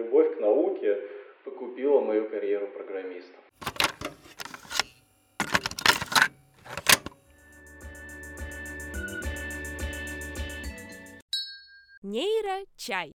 любовь к науке покупила мою карьеру программиста. Нейрочай.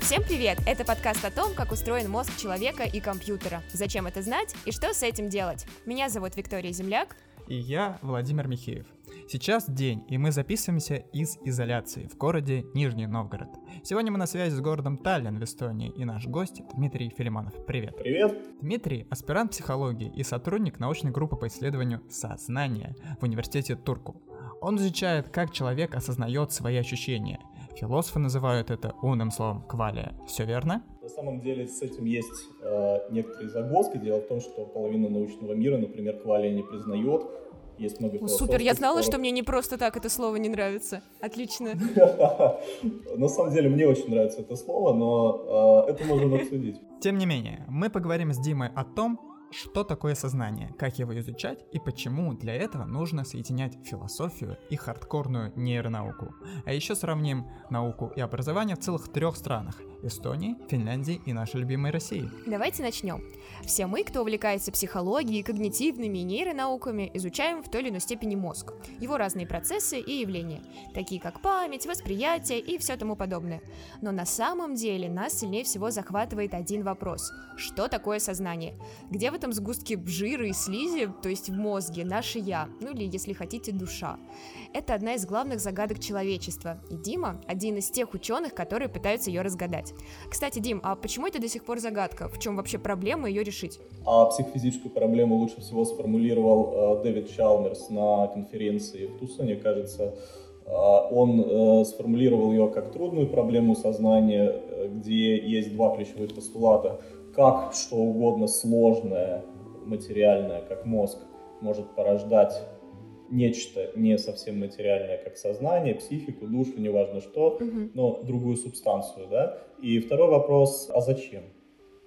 Всем привет! Это подкаст о том, как устроен мозг человека и компьютера, зачем это знать и что с этим делать. Меня зовут Виктория Земляк. И я Владимир Михеев. Сейчас день, и мы записываемся из изоляции в городе Нижний Новгород. Сегодня мы на связи с городом Таллин в Эстонии, и наш гость Дмитрий Филимонов. Привет. Привет. Дмитрий – аспирант психологии и сотрудник научной группы по исследованию сознания в университете Турку. Он изучает, как человек осознает свои ощущения. Философы называют это умным словом квалия. Все верно? На самом деле с этим есть э, некоторые загвоздки. Дело в том, что половина научного мира, например, квалия не признает. Есть много О, Супер, я знала, споров. что мне не просто так это слово не нравится. Отлично. На самом деле мне очень нравится это слово, но э, это можем обсудить. Тем не менее, мы поговорим с Димой о том, что такое сознание, как его изучать и почему для этого нужно соединять философию и хардкорную нейронауку. А еще сравним науку и образование в целых трех странах – Эстонии, Финляндии и нашей любимой России. Давайте начнем. Все мы, кто увлекается психологией, когнитивными и нейронауками, изучаем в той или иной степени мозг, его разные процессы и явления, такие как память, восприятие и все тому подобное. Но на самом деле нас сильнее всего захватывает один вопрос. Что такое сознание? Где в этом сгустке жира и слизи, то есть в мозге, наше «я», ну или, если хотите, душа? Это одна из главных загадок человечества, и Дима – один из тех ученых, которые пытаются ее разгадать. Кстати, Дим, а почему это до сих пор загадка? В чем вообще проблема ее решить? А психофизическую проблему лучше всего сформулировал э, Дэвид Чалмерс на конференции в Тусоне, кажется. Э, он э, сформулировал ее как трудную проблему сознания, э, где есть два ключевых постулата. Как что угодно сложное, материальное, как мозг, может порождать нечто не совсем материальное, как сознание, психику, душу, неважно что, угу. но другую субстанцию, да. И второй вопрос, а зачем?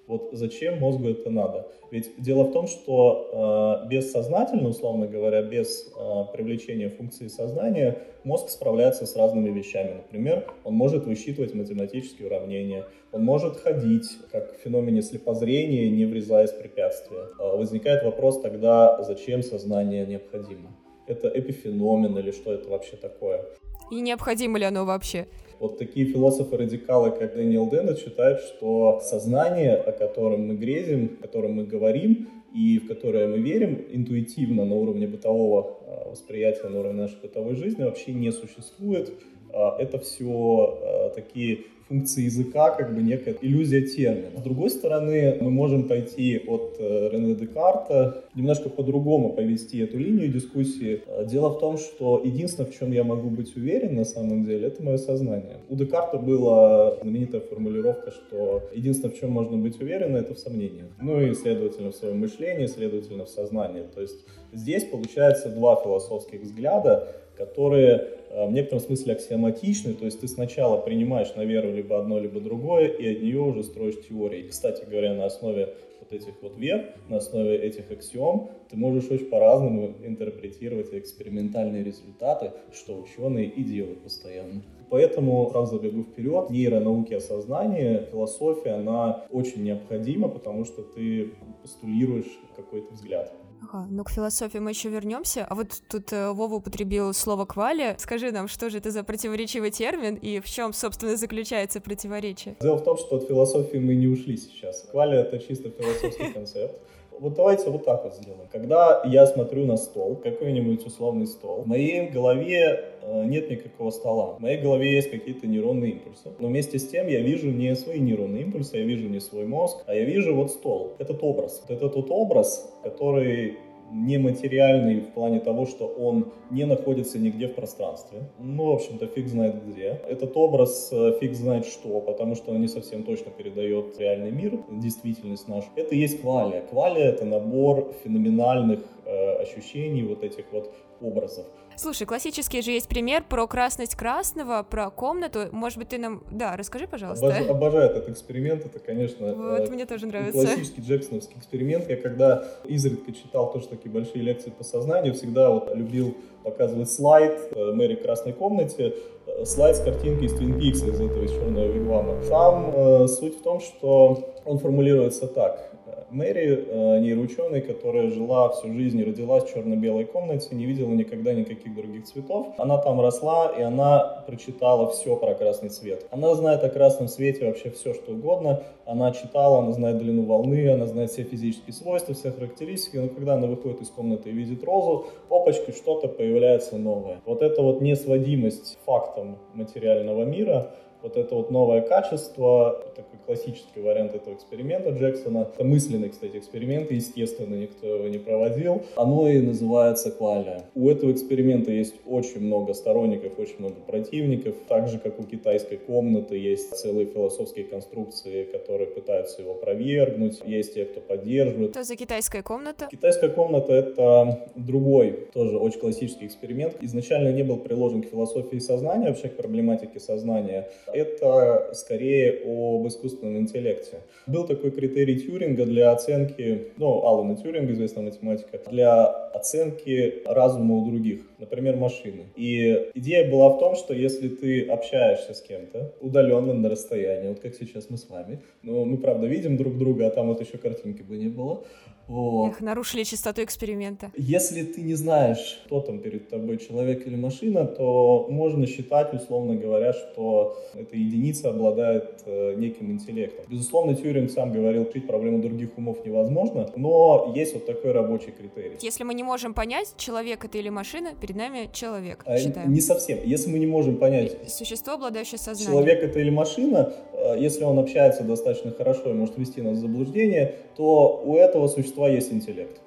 Вот зачем мозгу это надо? Ведь дело в том, что э, бессознательно, условно говоря, без э, привлечения функции сознания, мозг справляется с разными вещами. Например, он может высчитывать математические уравнения, он может ходить, как в феномене слепозрения, не врезаясь в препятствия. Э, возникает вопрос тогда, зачем сознание необходимо? это эпифеномен или что это вообще такое. И необходимо ли оно вообще? Вот такие философы-радикалы, как Дэниел Деннет, считают, что сознание, о котором мы грезим, о котором мы говорим и в которое мы верим интуитивно на уровне бытового а, восприятия, на уровне нашей бытовой жизни, вообще не существует. А, это все а, такие функции языка, как бы некая иллюзия термина. С другой стороны, мы можем пойти от э, Рене Декарта, немножко по-другому повести эту линию дискуссии. Э, дело в том, что единственное, в чем я могу быть уверен на самом деле, это мое сознание. У Декарта была знаменитая формулировка, что единственное, в чем можно быть уверен, это в сомнениях. Ну и, следовательно, в своем мышлении, следовательно, в сознании. То есть здесь получается два философских взгляда, которые э, в некотором смысле аксиоматичны, то есть ты сначала принимаешь на веру либо одно, либо другое, и от нее уже строишь теории. Кстати говоря, на основе вот этих вот вер, на основе этих аксиом, ты можешь очень по-разному интерпретировать экспериментальные результаты, что ученые и делают постоянно. Поэтому, сразу забегу вперед, нейронауки о сознании, философия, она очень необходима, потому что ты постулируешь какой-то взгляд. Ага, ну к философии мы еще вернемся. А вот тут э, Вова употребил слово квали. Скажи нам, что же это за противоречивый термин и в чем, собственно, заключается противоречие? Дело в том, что от философии мы не ушли сейчас. Квали — это чисто философский концепт. Вот давайте вот так вот сделаем. Когда я смотрю на стол, какой-нибудь условный стол, в моей голове э, нет никакого стола. В моей голове есть какие-то нейронные импульсы. Но вместе с тем я вижу не свои нейронные импульсы, я вижу не свой мозг, а я вижу вот стол. Этот образ. Это тот образ, который нематериальный в плане того, что он не находится нигде в пространстве. Ну, в общем-то, фиг знает где. Этот образ э, фиг знает что, потому что он не совсем точно передает реальный мир, действительность нашу. Это и есть квалия. Квалия — это набор феноменальных э, ощущений, вот этих вот образов. Слушай, классический же есть пример про красность красного, про комнату. Может быть, ты нам... Да, расскажи, пожалуйста. Обожаю, обожаю этот эксперимент, это, конечно... Вот, э, мне тоже нравится. Классический джексоновский эксперимент. Я когда изредка читал тоже такие большие лекции по сознанию, всегда вот любил показывать слайд э, Мэри в красной комнате, э, слайд с картинки из Twin Peaks, из этого черного вигвама. Там э, суть в том, что он формулируется так. Мэри, э, нейроученый, которая жила всю жизнь и родилась в черно-белой комнате, не видела никогда никаких других цветов. Она там росла, и она прочитала все про красный цвет. Она знает о красном свете вообще все, что угодно. Она читала, она знает длину волны, она знает все физические свойства, все характеристики. Но когда она выходит из комнаты и видит розу, опачки, что-то появляется новое. Вот эта вот несводимость фактом материального мира, вот это вот новое качество, такой классический вариант этого эксперимента Джексона, это мысленный, кстати, эксперимент, естественно, никто его не проводил, оно и называется кваля. У этого эксперимента есть очень много сторонников, очень много противников, так же, как у китайской комнаты есть целые философские конструкции, которые пытаются его опровергнуть, есть те, кто поддерживает. Что за китайская комната? Китайская комната — это другой, тоже очень классический эксперимент. Изначально не был приложен к философии сознания, вообще к проблематике сознания, это скорее об искусственном интеллекте. Был такой критерий Тьюринга для оценки, ну, Алана Тьюринга, известная математика, для оценки разума у других, например, машины. И идея была в том, что если ты общаешься с кем-то удаленно на расстоянии, вот как сейчас мы с вами, но мы, правда, видим друг друга, а там вот еще картинки бы не было, вот. Эх, нарушили чистоту эксперимента. Если ты не знаешь, кто там перед тобой, человек или машина, то можно считать, условно говоря, что эта единица обладает э, неким интеллектом. Безусловно, Тьюринг сам говорил, решить проблему других умов невозможно, но есть вот такой рабочий критерий. Если мы не можем понять, человек это или машина, перед нами человек, а, считаем. Не совсем. Если мы не можем понять... Существо, обладающее сознанием. Человек это или машина, э, если он общается достаточно хорошо и может ввести нас в заблуждение, то у этого существа есть интеллект.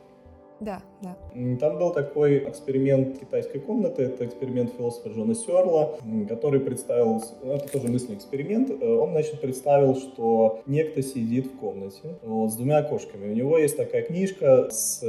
Да, да. Там был такой эксперимент китайской комнаты, это эксперимент философа Джона Сёрла, который представил, ну, это тоже мысленный эксперимент, э, он, значит, представил, что некто сидит в комнате вот, с двумя окошками. У него есть такая книжка с э,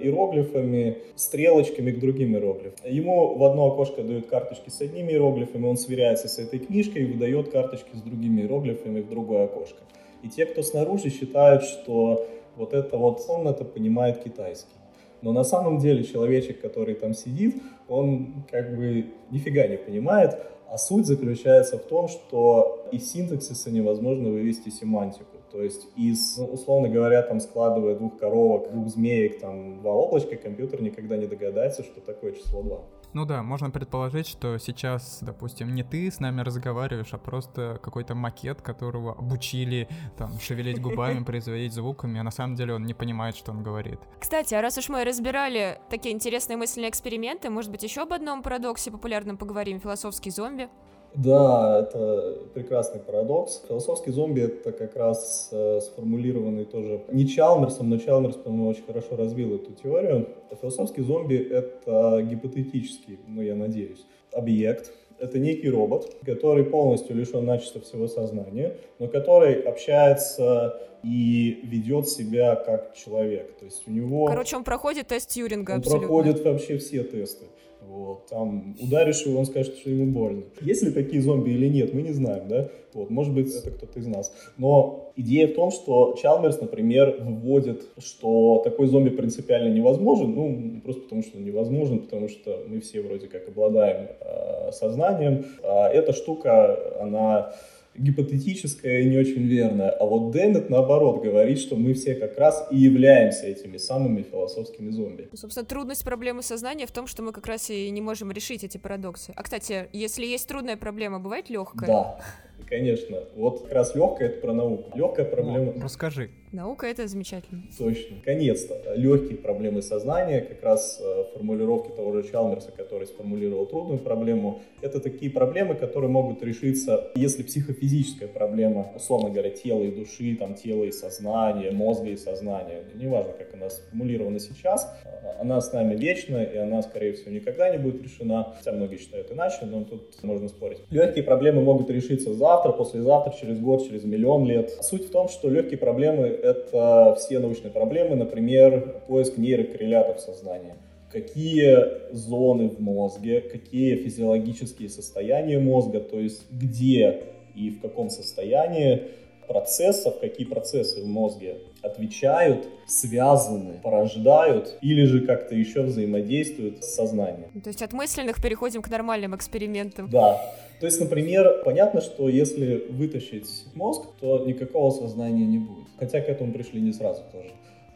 иероглифами, стрелочками к другим иероглифам. Ему в одно окошко дают карточки с одними иероглифами, он сверяется с этой книжкой и выдает карточки с другими иероглифами в другое окошко. И те, кто снаружи, считают, что вот это вот он это понимает китайский. Но на самом деле человечек, который там сидит, он как бы нифига не понимает, а суть заключается в том, что из синтаксиса невозможно вывести семантику. То есть из, ну, условно говоря, там складывая двух коровок, двух змеек, там два облачка, компьютер никогда не догадается, что такое число 2. Ну да, можно предположить, что сейчас, допустим, не ты с нами разговариваешь, а просто какой-то макет, которого обучили там шевелить губами, производить звуками, а на самом деле он не понимает, что он говорит. Кстати, а раз уж мы разбирали такие интересные мысленные эксперименты, может быть, еще об одном парадоксе популярном поговорим, философский зомби? Да, это прекрасный парадокс. Философский зомби — это как раз э, сформулированный тоже не Чалмерсом, но Чалмерс, по-моему, очень хорошо развил эту теорию. Философский зомби — это гипотетический, ну, я надеюсь, объект, это некий робот, который полностью лишен начисто всего сознания, но который общается и ведет себя как человек. То есть у него... Короче, он проходит тест Тьюринга он абсолютно. проходит вообще все тесты. Вот, там ударишь его, он скажет, что ему больно. Есть ли такие зомби или нет, мы не знаем, да? Вот, может быть, это кто-то из нас. Но идея в том, что Чалмерс, например, выводит, что такой зомби принципиально невозможен, ну, просто потому что невозможен, потому что мы все вроде как обладаем э, сознанием. А эта штука, она гипотетическое и не очень верное. А вот Деннет, наоборот, говорит, что мы все как раз и являемся этими самыми философскими зомби. Собственно, трудность проблемы сознания в том, что мы как раз и не можем решить эти парадоксы. А, кстати, если есть трудная проблема, бывает легкая? Да, конечно. Вот как раз легкая это про науку. Легкая проблема... Ну, расскажи. Наука — это замечательно. Точно. Наконец-то. Легкие проблемы сознания, как раз э, формулировки того же Чалмерса, который сформулировал трудную проблему, это такие проблемы, которые могут решиться, если психофизическая проблема, условно говоря, тела и души, там, тела и сознания, мозга и сознания, неважно, как она сформулирована сейчас, она с нами вечна, и она, скорее всего, никогда не будет решена, хотя многие считают иначе, но тут можно спорить. Легкие проблемы могут решиться завтра, послезавтра, через год, через миллион лет. Суть в том, что легкие проблемы это все научные проблемы, например, поиск нейрокоррелятов сознания. какие зоны в мозге, какие физиологические состояния мозга, то есть где и в каком состоянии процессов, какие процессы в мозге отвечают, связаны, порождают или же как-то еще взаимодействуют с сознанием. То есть от мысленных переходим к нормальным экспериментам. Да. То есть, например, понятно, что если вытащить мозг, то никакого сознания не будет. Хотя к этому пришли не сразу тоже.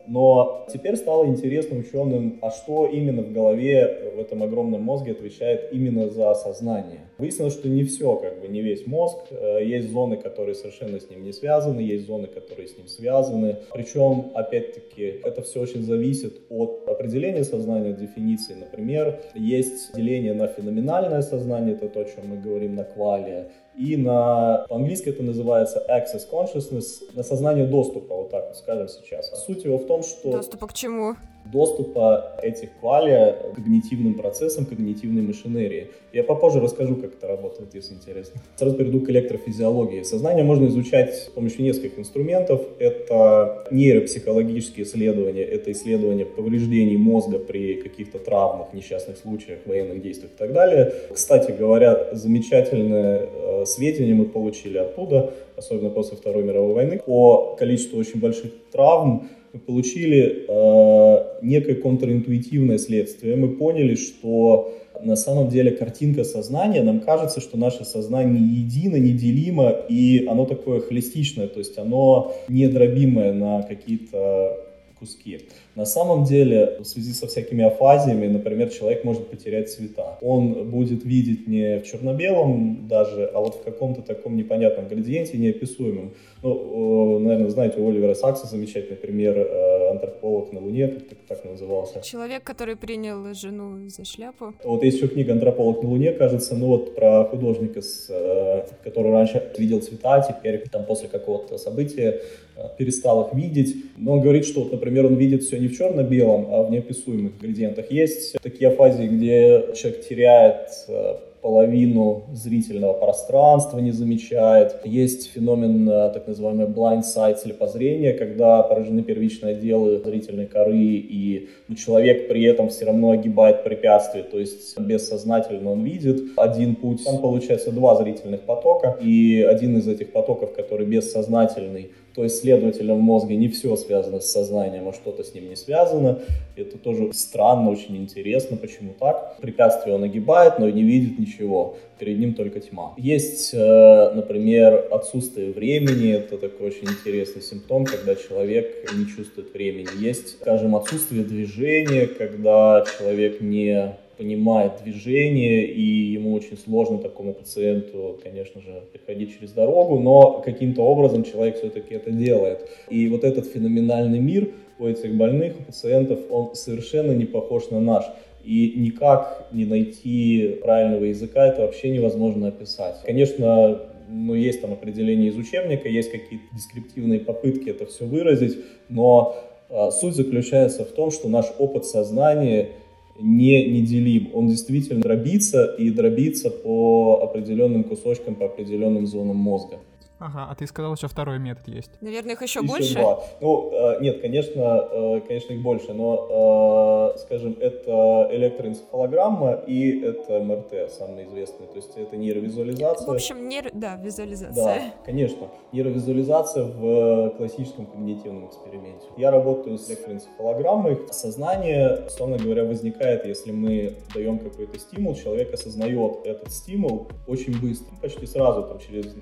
Но теперь стало интересно ученым, а что именно в голове в этом огромном мозге отвечает именно за сознание. Выяснилось, что не все, как бы не весь мозг. Э, есть зоны, которые совершенно с ним не связаны, есть зоны, которые с ним связаны. Причем, опять-таки, это все очень зависит от определения сознания, от дефиниции. Например, есть деление на феноменальное сознание, это то, о чем мы говорим на квале, и на по-английски это называется access consciousness, на сознание доступа, вот так скажем сейчас. Суть его в том, что... Доступа к чему? Доступа этих квали к когнитивным процессам, когнитивной машинерии. Я попозже расскажу, как это работает, если интересно. Сразу перейду к электрофизиологии. Сознание можно изучать с помощью нескольких инструментов. Это нейропсихологические исследования, это исследование повреждений мозга при каких-то травмах, несчастных случаях, военных действиях и так далее. Кстати говоря, замечательные э, сведения мы получили оттуда, особенно после Второй мировой войны, по количеству очень больших травм, мы получили э, некое контринтуитивное следствие. Мы поняли, что на самом деле картинка сознания, нам кажется, что наше сознание едино, неделимо, и оно такое холистичное, то есть оно недробимое на какие-то куски. На самом деле, в связи со всякими афазиями, например, человек может потерять цвета. Он будет видеть не в черно-белом даже, а вот в каком-то таком непонятном градиенте, неописуемом. Ну, наверное, знаете, у Оливера Сакса замечательный пример э, антрополог на Луне, как так назывался. Человек, который принял жену за шляпу. Вот есть еще книга «Антрополог на Луне», кажется, ну вот про художника, с, э, который раньше видел цвета, теперь там после какого-то события э, перестал их видеть. Но он говорит, что, например, он видит все не в черно-белом, а в неописуемых градиентах. Есть такие афазии, где человек теряет э, половину зрительного пространства не замечает. Есть феномен э, так называемый blind sight, слепозрения, когда поражены первичные отделы зрительной коры, и ну, человек при этом все равно огибает препятствие, то есть бессознательно он видит один путь. Там получается два зрительных потока, и один из этих потоков, который бессознательный, то есть, следовательно, в мозге не все связано с сознанием, а что-то с ним не связано. Это тоже странно, очень интересно, почему так. Препятствие он огибает, но не видит ничего. Перед ним только тьма. Есть, э, например, отсутствие времени. Это такой очень интересный симптом, когда человек не чувствует времени. Есть, скажем, отсутствие движения, когда человек не понимает движение, и ему очень сложно такому пациенту, конечно же, приходить через дорогу, но каким-то образом человек все-таки это делает. И вот этот феноменальный мир у этих больных, у пациентов, он совершенно не похож на наш. И никак не найти правильного языка это вообще невозможно описать. Конечно, ну, есть там определение из учебника, есть какие-то дескриптивные попытки это все выразить, но а, суть заключается в том, что наш опыт сознания не неделим. Он действительно дробится и дробится по определенным кусочкам, по определенным зонам мозга. Ага, а ты сказал, еще второй метод есть. Наверное, их еще, еще больше? Два. Ну, э, нет, конечно, э, конечно, их больше, но, э, скажем, это электроэнцефалограмма и это МРТ, самый известный. То есть это нейровизуализация. В общем, нейро... да, визуализация. Да, конечно. Нейровизуализация в классическом когнитивном эксперименте. Я работаю с электроэнцефалограммой. Сознание, условно говоря, возникает, если мы даем какой-то стимул, человек осознает этот стимул очень быстро, почти сразу, там, через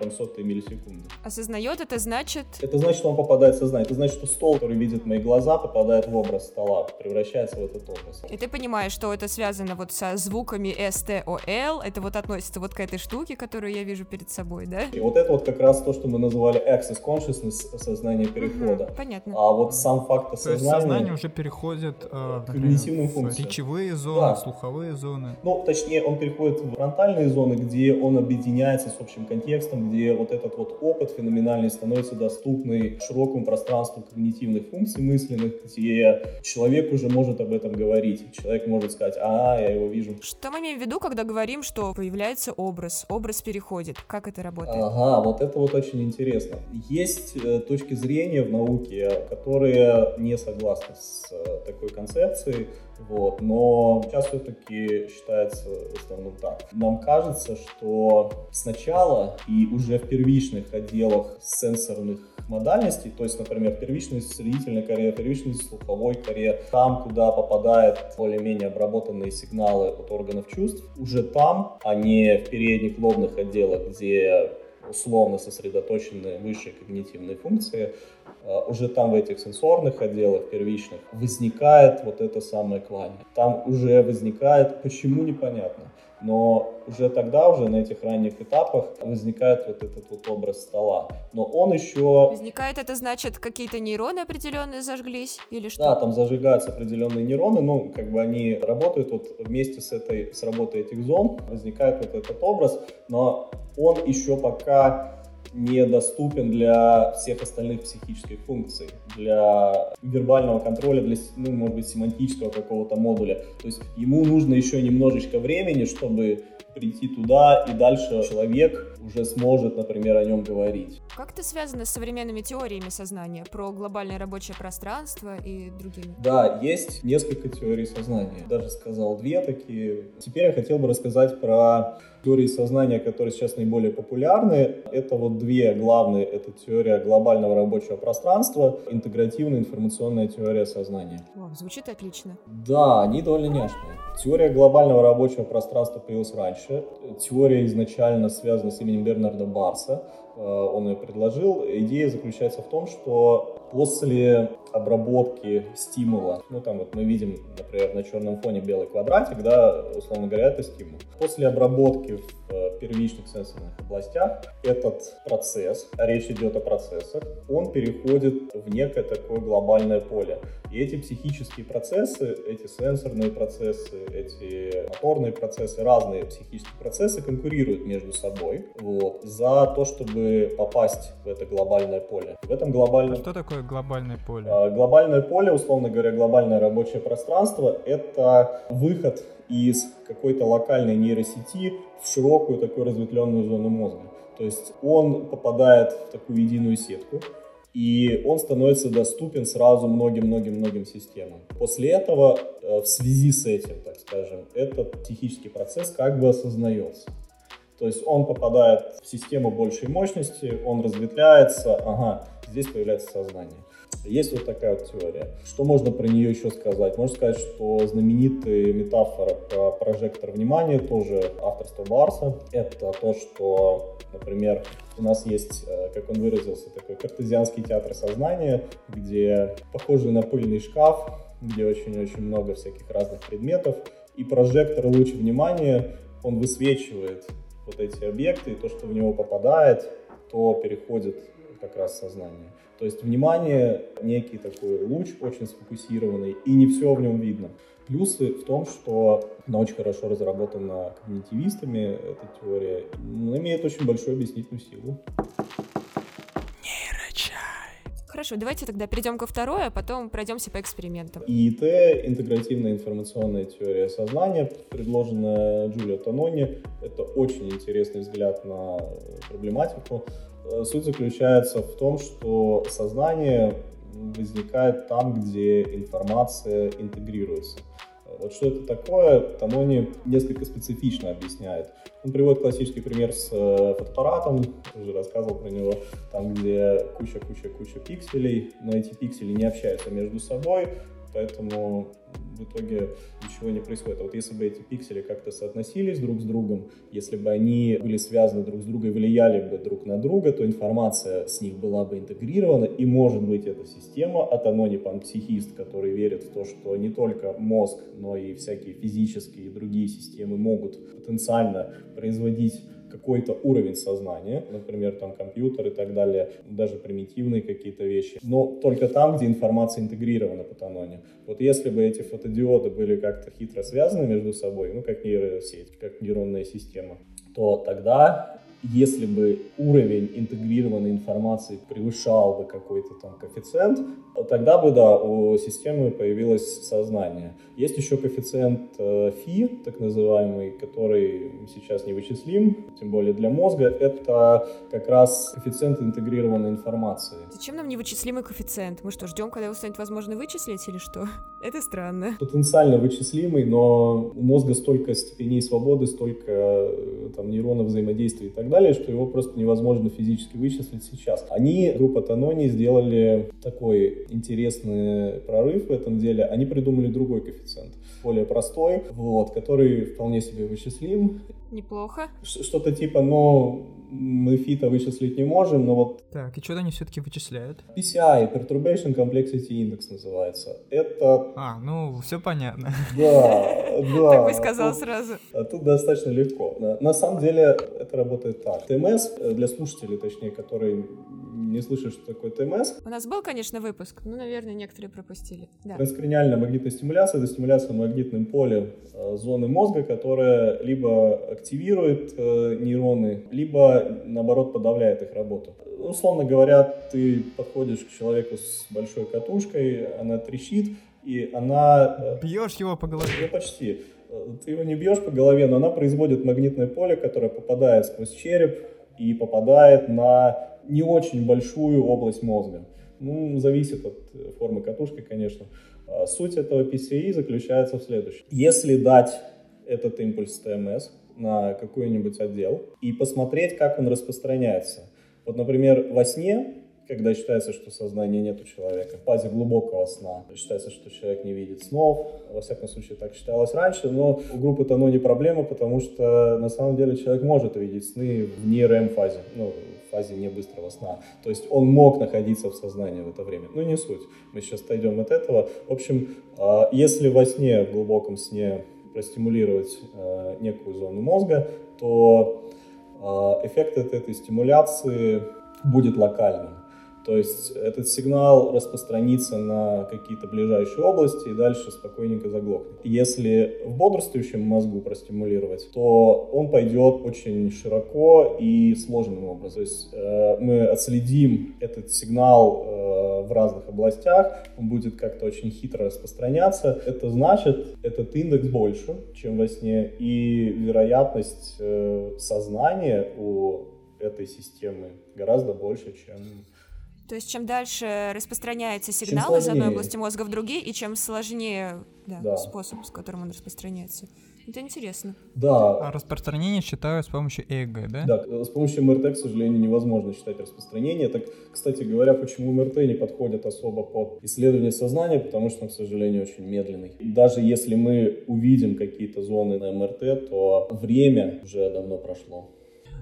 там, сотые миллисекунды. Осознает это значит? Это значит, что он попадает в сознание. Это значит, что стол, который видит мои глаза, попадает в образ стола, превращается в этот образ. И ты понимаешь, что это связано вот со звуками STOL, это вот относится вот к этой штуке, которую я вижу перед собой, да? И вот это вот как раз то, что мы называли access consciousness, сознание перехода. Угу, понятно. А вот сам факт осознания... То есть сознание уже переходит э, к когнитивным функциям. речевые зоны, да. слуховые зоны. Ну, точнее, он переходит в фронтальные зоны, где он объединяется с общим контекстом, где вот этот вот опыт феноменальный становится доступный широкому пространству когнитивных функций мысленных, где человек уже может об этом говорить. Человек может сказать, а, я его вижу. Что мы имеем в виду, когда говорим, что появляется образ, образ переходит? Как это работает? Ага, вот это вот очень интересно. Есть э, точки зрения в науке, которые не согласны с э, такой концепцией. Вот. Но сейчас все-таки считается в основном так. Нам кажется, что сначала и уже в первичных отделах сенсорных модальностей, то есть, например, первичной зрительной коре, первичной слуховой коре, там, куда попадают более-менее обработанные сигналы от органов чувств, уже там, а не в передних лобных отделах, где условно сосредоточены высшие когнитивные функции, э, уже там в этих сенсорных отделах первичных возникает вот это самое клание. Там уже возникает, почему непонятно, но уже тогда, уже на этих ранних этапах возникает вот этот вот образ стола. Но он еще... Возникает это значит, какие-то нейроны определенные зажглись или что? Да, там зажигаются определенные нейроны, ну, как бы они работают вот вместе с этой, с работой этих зон, возникает вот этот образ, но он еще пока недоступен для всех остальных психических функций, для вербального контроля, для, ну, может быть, семантического какого-то модуля. То есть ему нужно еще немножечко времени, чтобы прийти туда, и дальше человек уже сможет, например, о нем говорить. Как это связано с современными теориями сознания про глобальное рабочее пространство и другими? Да, есть несколько теорий сознания. Даже сказал две такие. Теперь я хотел бы рассказать про теории сознания, которые сейчас наиболее популярны. Это вот две главные. Это теория глобального рабочего пространства, интегративная информационная теория сознания. О, звучит отлично. Да, они довольно няшные. Теория глобального рабочего пространства появилась раньше. Теория изначально связана с именем Бернарда Барса. Э, он ее предложил. Идея заключается в том, что после обработки стимула, ну там вот мы видим, например, на черном фоне белый квадратик, да, условно говоря, это стимул. После обработки в э, первичных сенсорных областях этот процесс, а речь идет о процессах, он переходит в некое такое глобальное поле. И эти психические процессы, эти сенсорные процессы, эти моторные процессы, разные психические процессы конкурируют между собой вот, за то, чтобы попасть в это глобальное поле. В этом глобальном... А что такое глобальное поле? А, глобальное поле, условно говоря, глобальное рабочее пространство — это выход из какой-то локальной нейросети в широкую такую разветвленную зону мозга. То есть он попадает в такую единую сетку, и он становится доступен сразу многим-многим-многим системам. После этого, э, в связи с этим, так скажем, этот психический процесс как бы осознается. То есть он попадает в систему большей мощности, он разветвляется, ага, здесь появляется сознание. Есть вот такая вот теория. Что можно про нее еще сказать? Можно сказать, что знаменитая метафора про прожектор внимания, тоже авторство Барса, это то, что, например, у нас есть, э, как он выразился, такой картезианский театр сознания, где похожий на пыльный шкаф, где очень-очень много всяких разных предметов, и прожектор луч внимания, он высвечивает вот эти объекты, и то, что в него попадает, то переходит как раз сознание. То есть внимание некий такой луч, очень сфокусированный, и не все в нем видно. Плюсы в том, что она очень хорошо разработана когнитивистами, эта теория, она имеет очень большую объяснительную силу. Хорошо, давайте тогда перейдем ко второй, а потом пройдемся по экспериментам. ИИТ, интегративная информационная теория сознания, предложенная Джулио Тонони. Это очень интересный взгляд на проблематику. Э, суть заключается в том, что сознание возникает там, где информация интегрируется. Вот что это такое, Танони несколько специфично объясняет. Он приводит классический пример с э, фотоаппаратом, уже рассказывал про него, там, где куча-куча-куча пикселей, но эти пиксели не общаются между собой, поэтому в итоге ничего не происходит. А вот если бы эти пиксели как-то соотносились друг с другом, если бы они были связаны друг с другом и влияли бы друг на друга, то информация с них была бы интегрирована, и может быть эта система от Анони психист, который верит в то, что не только мозг, но и всякие физические и другие системы могут потенциально производить какой-то уровень сознания, например, там компьютер и так далее, даже примитивные какие-то вещи, но только там, где информация интегрирована по тононе. Вот если бы эти фотодиоды были как-то хитро связаны между собой, ну, как нейросеть, как нейронная система, то тогда если бы уровень интегрированной информации превышал бы какой-то там коэффициент, тогда бы, да, у системы появилось сознание. Есть еще коэффициент фи, э, так называемый, который сейчас не вычислим, тем более для мозга. Это как раз коэффициент интегрированной информации. Зачем нам невычислимый коэффициент? Мы что, ждем, когда его станет возможно вычислить или что? Это странно. Потенциально вычислимый, но у мозга столько степеней свободы, столько э, там нейронов взаимодействия и так далее, что его просто невозможно физически вычислить сейчас. Они, группа Танони, сделали такой интересный прорыв в этом деле. Они придумали другой коэффициент, более простой, вот, который вполне себе вычислим. Неплохо. Что-то типа, но мы фита вычислить не можем, но вот... Так, и что они все-таки вычисляют? PCI, Perturbation Complexity Index называется. Это... А, ну, все понятно. Да, да. Так бы сказал сразу. А тут достаточно легко. На самом деле это работает так. ТМС, э, для слушателей, точнее, которые не слышат, что такое ТМС. У нас был, конечно, выпуск, но, наверное, некоторые пропустили. Да. Транскраниальная магнитная стимуляция — это стимуляция магнитным полем э, зоны мозга, которая либо активирует э, нейроны, либо, наоборот, подавляет их работу. Условно говоря, ты подходишь к человеку с большой катушкой, она трещит, и она... Э, бьешь его по голове. Ну, почти. Ты его не бьешь по голове, но она производит магнитное поле, которое попадает сквозь череп и попадает на не очень большую область мозга. Ну, зависит от формы катушки, конечно. А суть этого PCI заключается в следующем. Если дать этот импульс ТМС на какой-нибудь отдел и посмотреть, как он распространяется. Вот, например, во сне когда считается, что сознания нет у человека. В фазе глубокого сна считается, что человек не видит снов. Во всяком случае, так считалось раньше, но у группы Тано не проблема, потому что на самом деле человек может видеть сны в не REM-фазе, ну, в фазе не быстрого сна. То есть он мог находиться в сознании в это время. Ну, не суть. Мы сейчас дойдем от этого. В общем, а, если во сне, в глубоком сне простимулировать а, некую зону мозга, то а, эффект от этой стимуляции будет локальным. То есть этот сигнал распространится на какие-то ближайшие области и дальше спокойненько заглохнет. Если в бодрствующем мозгу простимулировать, то он пойдет очень широко и сложным образом. То есть э, мы отследим этот сигнал э, в разных областях, он будет как-то очень хитро распространяться. Это значит, этот индекс больше, чем во сне, и вероятность э, сознания у этой системы гораздо больше, чем то есть чем дальше распространяется сигнал из одной области мозга в другие, и чем сложнее да, да. способ, с которым он распространяется. Это интересно. Да. А распространение считают с помощью ЭЭГ, да? Да, с помощью МРТ, к сожалению, невозможно считать распространение. Так, кстати говоря, почему МРТ не подходит особо под исследование сознания, потому что он, к сожалению, очень медленный. Даже если мы увидим какие-то зоны на МРТ, то время уже давно прошло.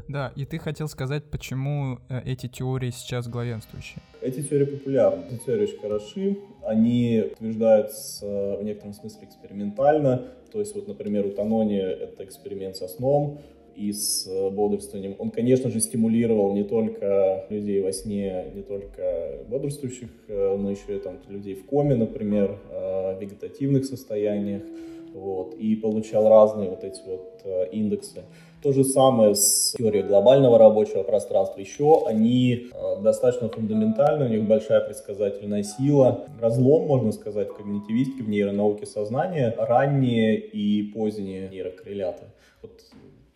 Да, и ты хотел сказать, почему э, эти теории сейчас главенствующие. Эти теории популярны, эти теории очень хороши, они утверждаются в некотором смысле экспериментально, то есть вот, например, у Танони это эксперимент со сном, и с бодрствованием. Он, конечно же, стимулировал не только людей во сне, не только бодрствующих, э, но еще и там людей в коме, например, э, в вегетативных состояниях, вот, и получал разные вот эти вот индексы. То же самое с теорией глобального рабочего пространства. Еще они э, достаточно фундаментальны, у них большая предсказательная сила. Разлом, можно сказать, в когнитивистике, в нейронауке сознания, ранние и поздние нейрокорреляты. Вот,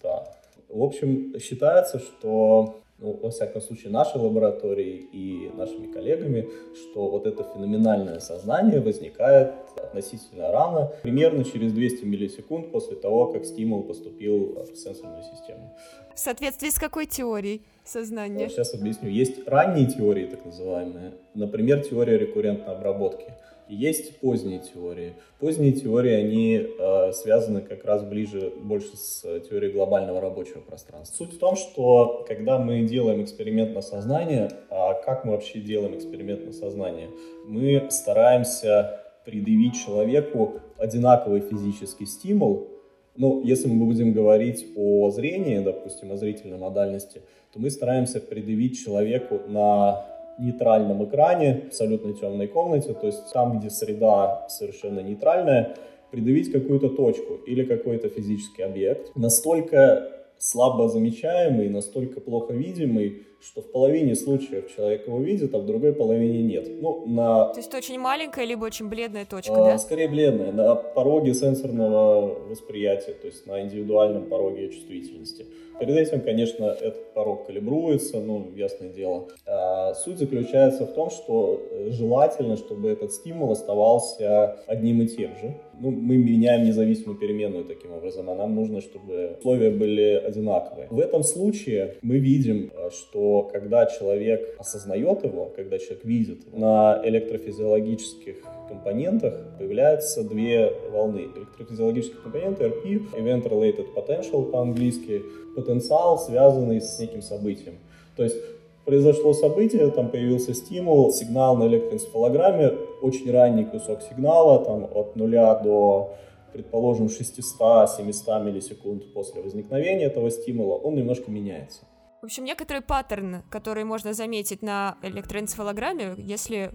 да. В общем, считается, что ну, во всяком случае, нашей лаборатории и нашими коллегами, что вот это феноменальное сознание возникает относительно рано, примерно через 200 миллисекунд после того, как стимул поступил в сенсорную систему. В соответствии с какой теорией сознания? Сейчас объясню. Есть ранние теории, так называемые, например, теория рекуррентной обработки – есть поздние теории. Поздние теории, они э, связаны как раз ближе, больше с теорией глобального рабочего пространства. Суть в том, что когда мы делаем эксперимент на сознание, а как мы вообще делаем эксперимент на сознание? Мы стараемся предъявить человеку одинаковый физический стимул, ну, если мы будем говорить о зрении, допустим, о зрительной модальности, то мы стараемся предъявить человеку на нейтральном экране, абсолютно темной комнате, то есть там, где среда совершенно нейтральная, придавить какую-то точку или какой-то физический объект. Настолько слабо замечаемый, настолько плохо видимый, что в половине случаев человек его видит, а в другой половине нет. Ну, на... То есть это очень маленькая, либо очень бледная точка, а, да? Скорее бледная, на пороге сенсорного восприятия, то есть на индивидуальном пороге чувствительности. Перед этим, конечно, этот порог калибруется, ну, ясное дело. А суть заключается в том, что желательно, чтобы этот стимул оставался одним и тем же. Ну, мы меняем независимую переменную таким образом, а нам нужно, чтобы условия были одинаковые. В этом случае мы видим, что когда человек осознает его, когда человек видит на электрофизиологических компонентах появляются две волны. Электрофизиологические компоненты RP, Event Related Potential по-английски, потенциал, связанный с неким событием. То есть произошло событие, там появился стимул, сигнал на электроэнцефалограмме, очень ранний кусок сигнала, там от нуля до, предположим, 600-700 миллисекунд после возникновения этого стимула, он немножко меняется. В общем, некоторый паттерн, который можно заметить на электроэнцефалограмме, если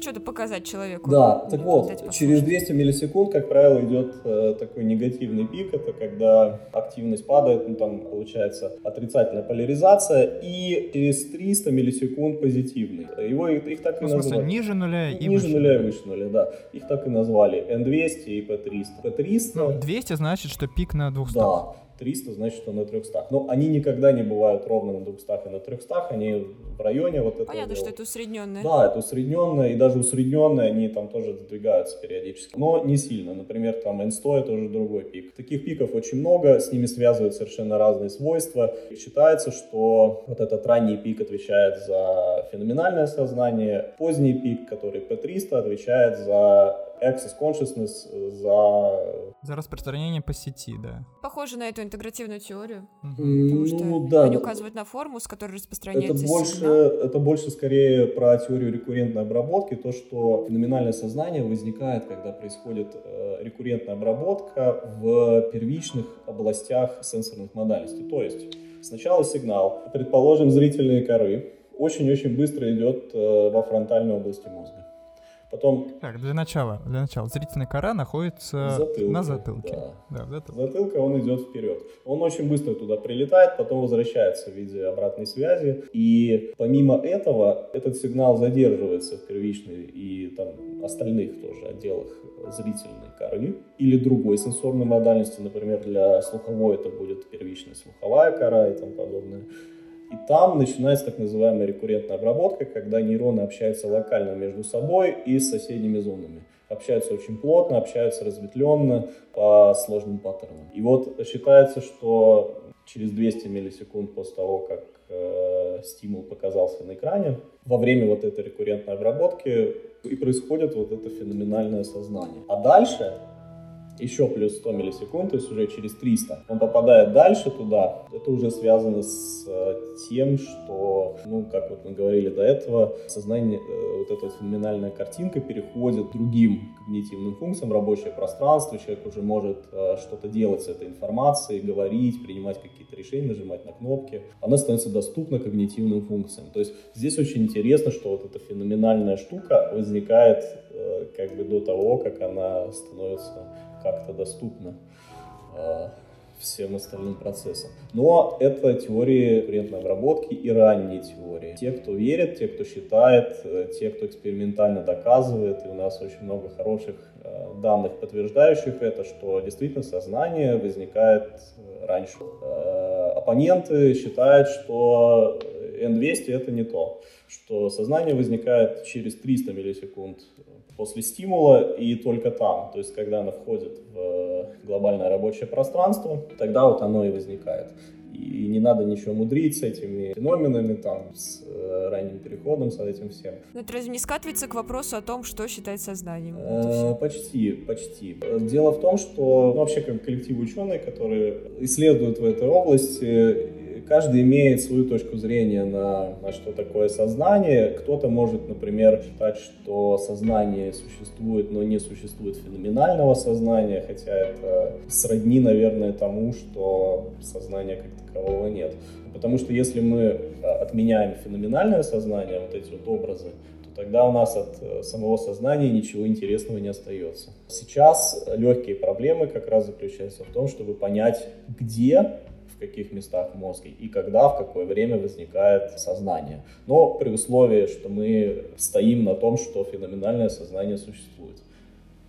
что-то показать человеку. Да, так вот, через 200 миллисекунд, как правило, идет э, такой негативный пик, это когда активность падает, ну там получается отрицательная поляризация, и через 300 миллисекунд позитивный. Его их, их так ну, и назвали. В смысле, ниже нуля и Ниже выше. нуля и выше нуля, да. Их так и назвали. N200 и P300. P300... Ну, 200 значит, что пик на 200. Да. 300, значит, что на 300. Но они никогда не бывают ровно на 200 и на 300, они в районе вот этого. Понятно, что это усредненное. Да, это усредненное, и даже усредненное они там тоже сдвигаются периодически, но не сильно. Например, там N100 это уже другой пик. Таких пиков очень много, с ними связывают совершенно разные свойства. И считается, что вот этот ранний пик отвечает за феноменальное сознание, поздний пик, который P300, отвечает за access consciousness, за... За распространение по сети, да. Похоже на эту интегративную теорию. Mm-hmm. Потому ну, что да, они указывают на форму, с которой распространяется это больше, это больше скорее про теорию рекуррентной обработки, то, что феноменальное сознание возникает, когда происходит э, рекуррентная обработка в первичных областях сенсорных модальностей. То есть сначала сигнал, предположим, зрительные коры, очень-очень быстро идет э, во фронтальной области мозга. Потом... Так, для начала, для начала. Зрительная кора находится затылке, на затылке. Да. Да, затылке. Затылка, он идет вперед. Он очень быстро туда прилетает, потом возвращается в виде обратной связи. И помимо этого, этот сигнал задерживается в первичной и там остальных тоже отделах зрительной коры или другой сенсорной модальности, например, для слуховой это будет первичная слуховая кора и тому подобное. И там начинается так называемая рекуррентная обработка, когда нейроны общаются локально между собой и с соседними зонами. Общаются очень плотно, общаются разветвленно по сложным паттернам. И вот считается, что через 200 миллисекунд после того, как э, стимул показался на экране, во время вот этой рекуррентной обработки и происходит вот это феноменальное сознание. А дальше еще плюс 100 миллисекунд, то есть уже через 300. Он попадает дальше туда. Это уже связано с э, тем, что, ну, как вот мы говорили до этого, сознание, э, вот эта вот феноменальная картинка переходит другим когнитивным функциям, рабочее пространство, человек уже может э, что-то делать с этой информацией, говорить, принимать какие-то решения, нажимать на кнопки. Она становится доступна когнитивным функциям. То есть здесь очень интересно, что вот эта феноменальная штука возникает как бы до того, как она становится как-то доступна всем остальным процессам. Но это теории конкурентной обработки и ранние теории. Те, кто верит, те, кто считает, э, те, кто экспериментально доказывает, и у нас очень много хороших э, данных, подтверждающих это, что действительно сознание возникает э, раньше. Оппоненты считают, что N200 это не то, что сознание возникает через 300 миллисекунд после стимула и только там, то есть когда она входит в э, глобальное рабочее пространство, тогда вот оно и возникает. И не надо ничего мудрить с этими феноменами, там, с э, ранним переходом, с этим всем. Но это разве не скатывается к вопросу о том, что считать сознанием? Э, почти, почти. Дело в том, что ну, вообще как коллектив ученых, которые исследуют в этой области, каждый имеет свою точку зрения на, на что такое сознание. Кто-то может, например, считать, что сознание существует, но не существует феноменального сознания, хотя это сродни, наверное, тому, что сознания как такового нет. Потому что если мы а, отменяем феноменальное сознание, вот эти вот образы, то тогда у нас от э, самого сознания ничего интересного не остается. Сейчас легкие проблемы как раз заключаются в том, чтобы понять, где каких местах в мозге и когда, в какое время возникает сознание. Но при условии, что мы стоим на том, что феноменальное сознание существует.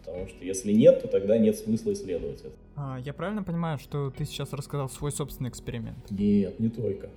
Потому что если нет, то тогда нет смысла исследовать это. А, я правильно понимаю, что ты сейчас рассказал свой собственный эксперимент? Нет, не только.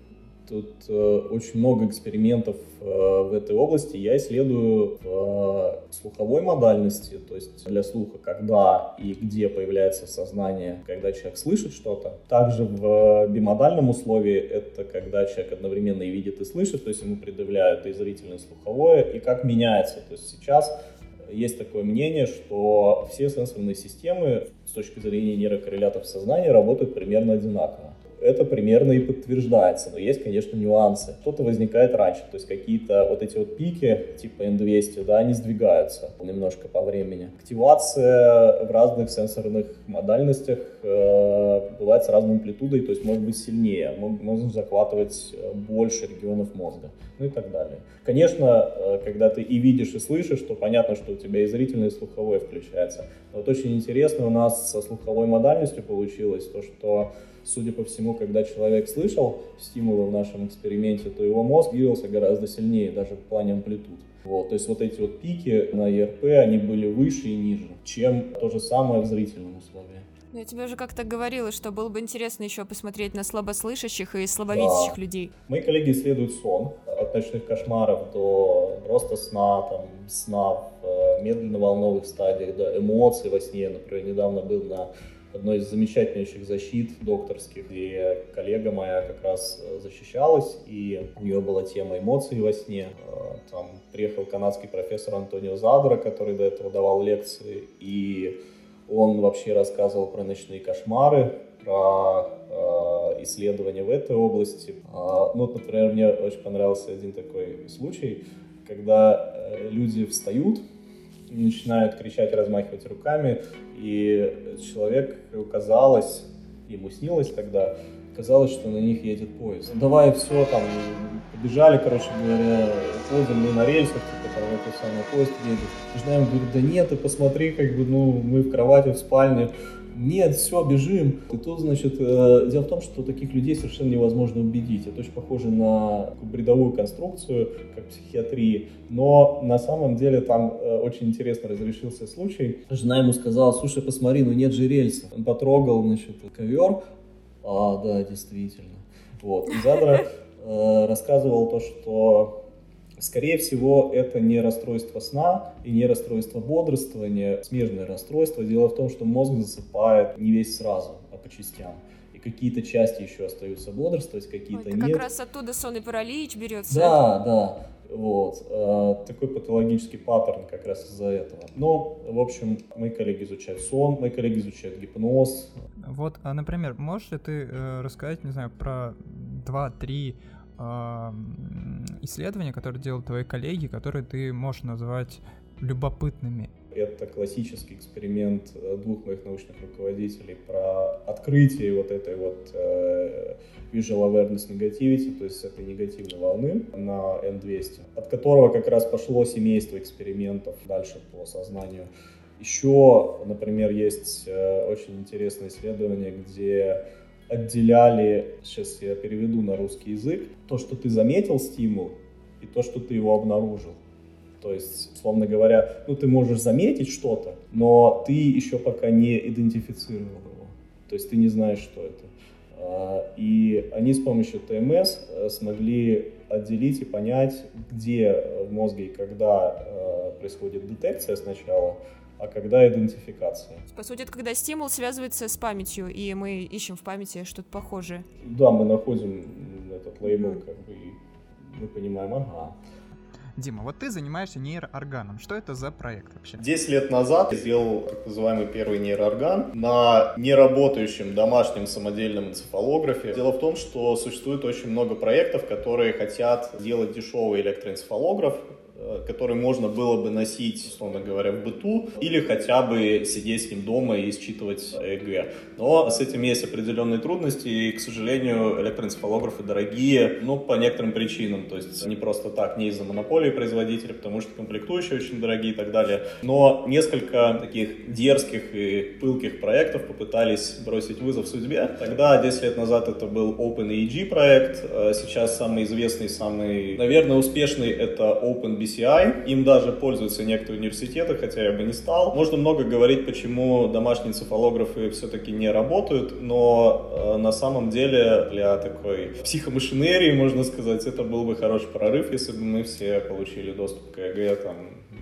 Тут э, очень много экспериментов э, в этой области. Я исследую в э, слуховой модальности, то есть для слуха, когда и где появляется сознание, когда человек слышит что-то. Также в бимодальном условии это когда человек одновременно и видит, и слышит, то есть ему предъявляют и зрительное, и слуховое, и как меняется. То есть сейчас есть такое мнение, что все сенсорные системы с точки зрения нейрокоррелятов сознания работают примерно одинаково это примерно и подтверждается, но есть, конечно, нюансы. Что-то возникает раньше, то есть какие-то вот эти вот пики, типа N200, да, они сдвигаются немножко по времени. Активация в разных сенсорных модальностях э, бывает с разной амплитудой, то есть может быть сильнее, можно захватывать э, больше регионов мозга, ну и так далее. Конечно, э, когда ты и видишь, и слышишь, то понятно, что у тебя и зрительное, и слуховое включается. Но вот очень интересно у нас со слуховой модальностью получилось то, что судя по всему, когда человек слышал стимулы в нашем эксперименте, то его мозг двигался гораздо сильнее, даже в плане амплитуд. Вот, то есть вот эти вот пики на ЕРП, они были выше и ниже, чем то же самое в зрительном условии. Ну, я тебе уже как-то говорила, что было бы интересно еще посмотреть на слабослышащих и слабовидящих да. людей. Мои коллеги исследуют сон, от ночных кошмаров до просто сна, там, сна в э, медленно-волновых стадиях, до эмоций во сне. Например, недавно был на одной из замечательнейших защит докторских, где коллега моя как раз э, защищалась, и у нее была тема эмоций во сне. Э, там приехал канадский профессор Антонио Задора, который до этого давал лекции, и он вообще рассказывал про ночные кошмары, про э, исследования в этой области. Э, ну, вот, например, мне очень понравился один такой случай, когда люди встают, начинают кричать, размахивать руками, и человек казалось, ему снилось тогда, казалось, что на них едет поезд. Давай все, там, побежали, короче говоря, ходим мы на рельсах, типа, там, этот самый поезд едет. Жена говорит, да нет, ты посмотри, как бы, ну, мы в кровати, в спальне, нет, все, бежим. И тут, значит, э, дело в том, что таких людей совершенно невозможно убедить. Это очень похоже на бредовую конструкцию, как психиатрии. Но на самом деле там э, очень интересно разрешился случай. Жена ему сказала, слушай, посмотри, ну нет же рельса. Он потрогал, значит, ковер. А, да, действительно. Вот. И Задра э, рассказывал то, что Скорее всего, это не расстройство сна и не расстройство бодрствования, смежное расстройство. Дело в том, что мозг засыпает не весь сразу, а по частям. И какие-то части еще остаются бодрствовать, какие-то нет. Как раз оттуда сон и паралич берется. Да, да. Вот. Э, такой патологический паттерн как раз из-за этого. Но, в общем, мои коллеги изучают сон, мои коллеги изучают гипноз. Вот, а, например, можешь ли ты э, рассказать, не знаю, про 2-3 исследования, которые делают твои коллеги, которые ты можешь назвать любопытными. Это классический эксперимент э, двух моих научных руководителей про открытие вот этой вот э, visual awareness negativity, то есть этой негативной волны на N200, от которого как раз пошло семейство экспериментов дальше по сознанию. Еще, например, есть э, очень интересное исследование, где отделяли, сейчас я переведу на русский язык, то, что ты заметил стимул и то, что ты его обнаружил. То есть, условно говоря, ну ты можешь заметить что-то, но ты еще пока не идентифицировал его. То есть ты не знаешь, что это. А, и они с помощью ТМС э, смогли отделить и понять, где в мозге и когда э, происходит детекция сначала, а когда идентификация. По сути, это когда стимул связывается с памятью, и мы ищем в памяти что-то похожее. Да, мы находим этот лейбл, как бы, и мы понимаем, ага. Дима, вот ты занимаешься нейроорганом. Что это за проект вообще? Десять лет назад я сделал так называемый первый нейроорган на неработающем домашнем самодельном энцефалографе. Дело в том, что существует очень много проектов, которые хотят делать дешевый электроэнцефалограф, который можно было бы носить, условно говоря, в быту, или хотя бы сидеть с ним дома и считывать ЭГ. Но с этим есть определенные трудности, и, к сожалению, электроэнцефалографы дорогие, ну, по некоторым причинам, то есть не просто так, не из-за монополии дешевые производители, потому что комплектующие очень дорогие и так далее. Но несколько таких дерзких и пылких проектов попытались бросить вызов судьбе. Тогда, 10 лет назад, это был OpenEEG проект. А сейчас самый известный, самый, наверное, успешный это OpenBCI. Им даже пользуются некоторые университеты, хотя я бы не стал. Можно много говорить, почему домашние цифалографы все-таки не работают, но э, на самом деле для такой психомашинерии, можно сказать, это был бы хороший прорыв, если бы мы все получили доступ к ЭГ там,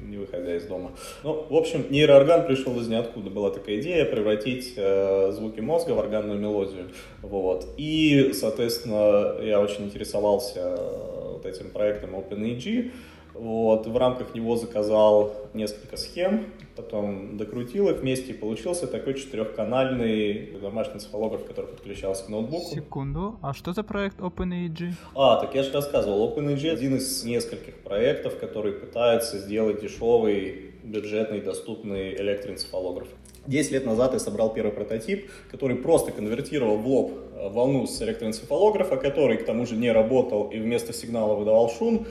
не выходя из дома. Ну, в общем, нейроорган пришел из ниоткуда. Была такая идея превратить э, звуки мозга в органную мелодию. Вот. И, соответственно, я очень интересовался э, вот этим проектом OpenEG. Вот, в рамках него заказал несколько схем, потом докрутил их вместе, и получился такой четырехканальный домашний цифалограф, который подключался к ноутбуку. Секунду, а что за проект OpenAG? А, так я же рассказывал, OpenAG один из нескольких проектов, который пытается сделать дешевый, бюджетный, доступный электроэнцефалограф. 10 лет назад я собрал первый прототип, который просто конвертировал в лоб э, волну с электроэнцефалографа, который к тому же не работал и вместо сигнала выдавал шум,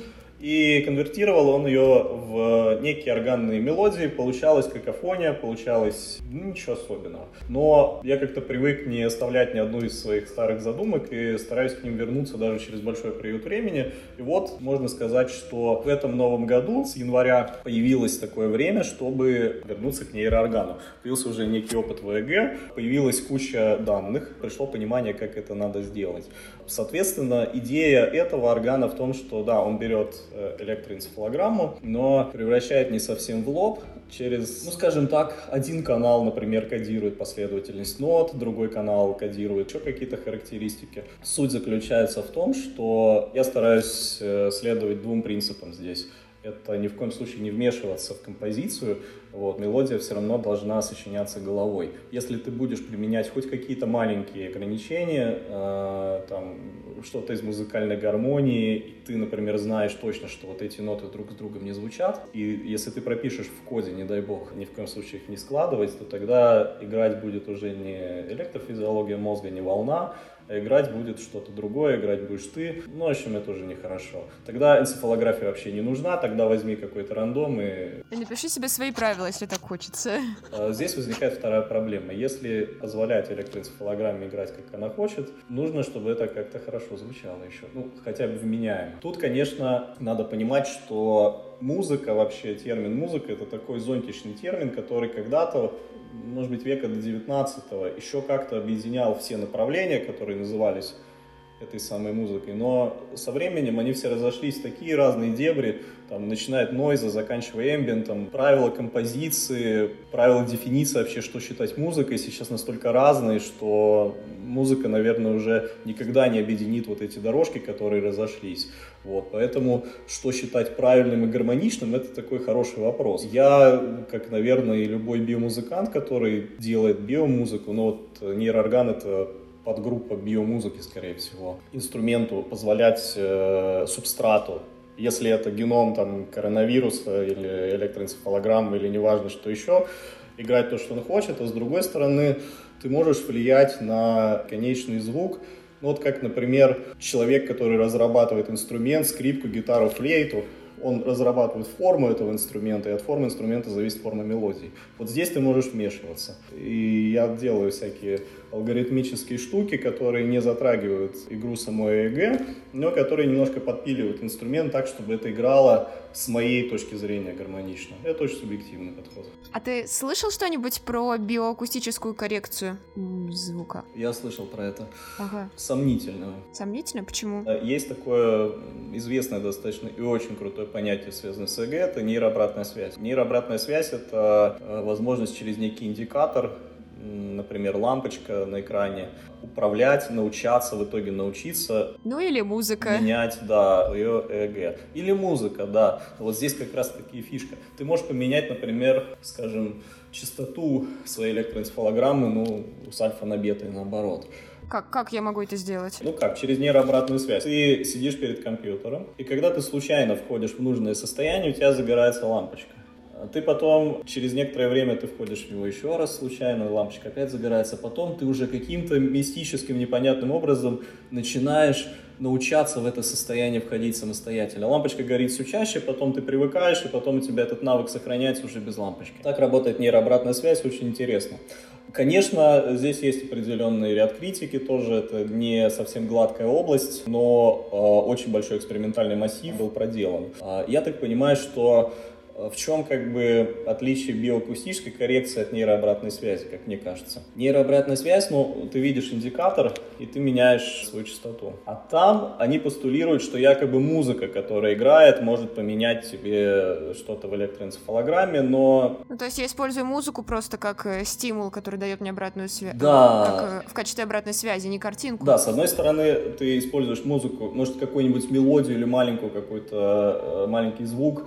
и конвертировал он ее в некие органные мелодии, получалась какофония, получалось ну, ничего особенного. Но я как-то привык не оставлять ни одну из своих старых задумок и стараюсь к ним вернуться даже через большой период времени. И вот можно сказать, что в этом новом году с января появилось такое время, чтобы вернуться к нейрооргану. Появился уже некий опыт в ЭЭГ, появилась куча данных, пришло понимание, как это надо сделать. Соответственно, идея этого органа в том, что да, он берет электроэнцефалограмму, но превращает не совсем в лоб, через, ну скажем так, один канал, например, кодирует последовательность нот, другой канал кодирует еще какие-то характеристики. Суть заключается в том, что я стараюсь э, следовать двум принципам здесь это ни в коем случае не вмешиваться в композицию, вот, мелодия все равно должна сочиняться головой. Если ты будешь применять хоть какие-то маленькие ограничения, э, там, что-то из музыкальной гармонии, ты, например, знаешь точно, что вот эти ноты друг с другом не звучат, и если ты пропишешь в коде, не дай бог, ни в коем случае их не складывать, то тогда играть будет уже не электрофизиология мозга, не волна, а играть будет что-то другое, играть будешь ты. Ну, в общем, это уже нехорошо. Тогда энцефалография вообще не нужна, тогда возьми какой-то рандом и... И напиши себе свои правила, если так хочется. А, здесь возникает вторая проблема. Если позволять электроэнцефалограмме играть, как она хочет, нужно, чтобы это как-то хорошо звучало еще. Ну, хотя бы вменяемо. Тут, конечно, надо понимать, что музыка, вообще термин музыка, это такой зонтичный термин, который когда-то может быть, века до 19 еще как-то объединял все направления, которые назывались этой самой музыкой. Но со временем они все разошлись в такие разные дебри, там, начиная от нойза, заканчивая эмбиентом. Правила композиции, правила дефиниции вообще, что считать музыкой, сейчас настолько разные, что музыка, наверное, уже никогда не объединит вот эти дорожки, которые разошлись. Вот, поэтому, что считать правильным и гармоничным, это такой хороший вопрос. Я, как, наверное, и любой биомузыкант, который делает биомузыку, но вот нейроорган — это подгруппа биомузыки, скорее всего, инструменту позволять э, субстрату. Если это геном там, коронавируса или электроэнцефалограмма или неважно что еще, играть то, что он хочет, а с другой стороны ты можешь влиять на конечный звук, ну, вот как, например, человек, который разрабатывает инструмент, скрипку, гитару, флейту, он разрабатывает форму этого инструмента, и от формы инструмента зависит форма мелодии. Вот здесь ты можешь вмешиваться. И я делаю всякие алгоритмические штуки, которые не затрагивают игру самой ЭЭГ, но которые немножко подпиливают инструмент так, чтобы это играло с моей точки зрения гармонично. Это очень субъективный подход. А ты слышал что-нибудь про биоакустическую коррекцию звука? Я слышал про это. Ага. Сомнительно. Сомнительно? Почему? Э, есть такое известное достаточно и очень крутое понятие, связанное с ЭГ, это нейрообратная связь. Нейрообратная связь — это э, возможность через некий индикатор например, лампочка на экране, управлять, научаться, в итоге научиться. Ну или музыка. Менять, да, ее ЭГ. Или музыка, да. Вот здесь как раз таки фишка. Ты можешь поменять, например, скажем, частоту своей электроэнцефалограммы, ну, с альфа на бета и наоборот. Как, как я могу это сделать? Ну как, через нейрообратную связь. Ты сидишь перед компьютером, и когда ты случайно входишь в нужное состояние, у тебя загорается лампочка. А ты потом, через некоторое время ты входишь в него еще раз случайно, лампочка опять загорается. Потом ты уже каким-то мистическим, непонятным образом начинаешь научаться в это состояние входить самостоятельно. Лампочка горит все чаще, потом ты привыкаешь, и потом у тебя этот навык сохраняется уже без лампочки. Так работает нейрообратная связь, очень интересно. Конечно, здесь есть определенный ряд критики тоже, это не совсем гладкая область, но э, очень большой экспериментальный массив был проделан. Э, я так понимаю, что в чем как бы отличие биоакустической коррекции от нейрообратной связи, как мне кажется? Нейрообратная связь, ну, ты видишь индикатор, и ты меняешь свою частоту. А там они постулируют, что якобы музыка, которая играет, может поменять тебе что-то в электроэнцефалограмме, но... Ну, то есть я использую музыку просто как э, стимул, который дает мне обратную связь. Да. Как, э, в качестве обратной связи, не картинку. Да, с одной стороны, ты используешь музыку, может, какую-нибудь мелодию или маленькую какой-то э, маленький звук,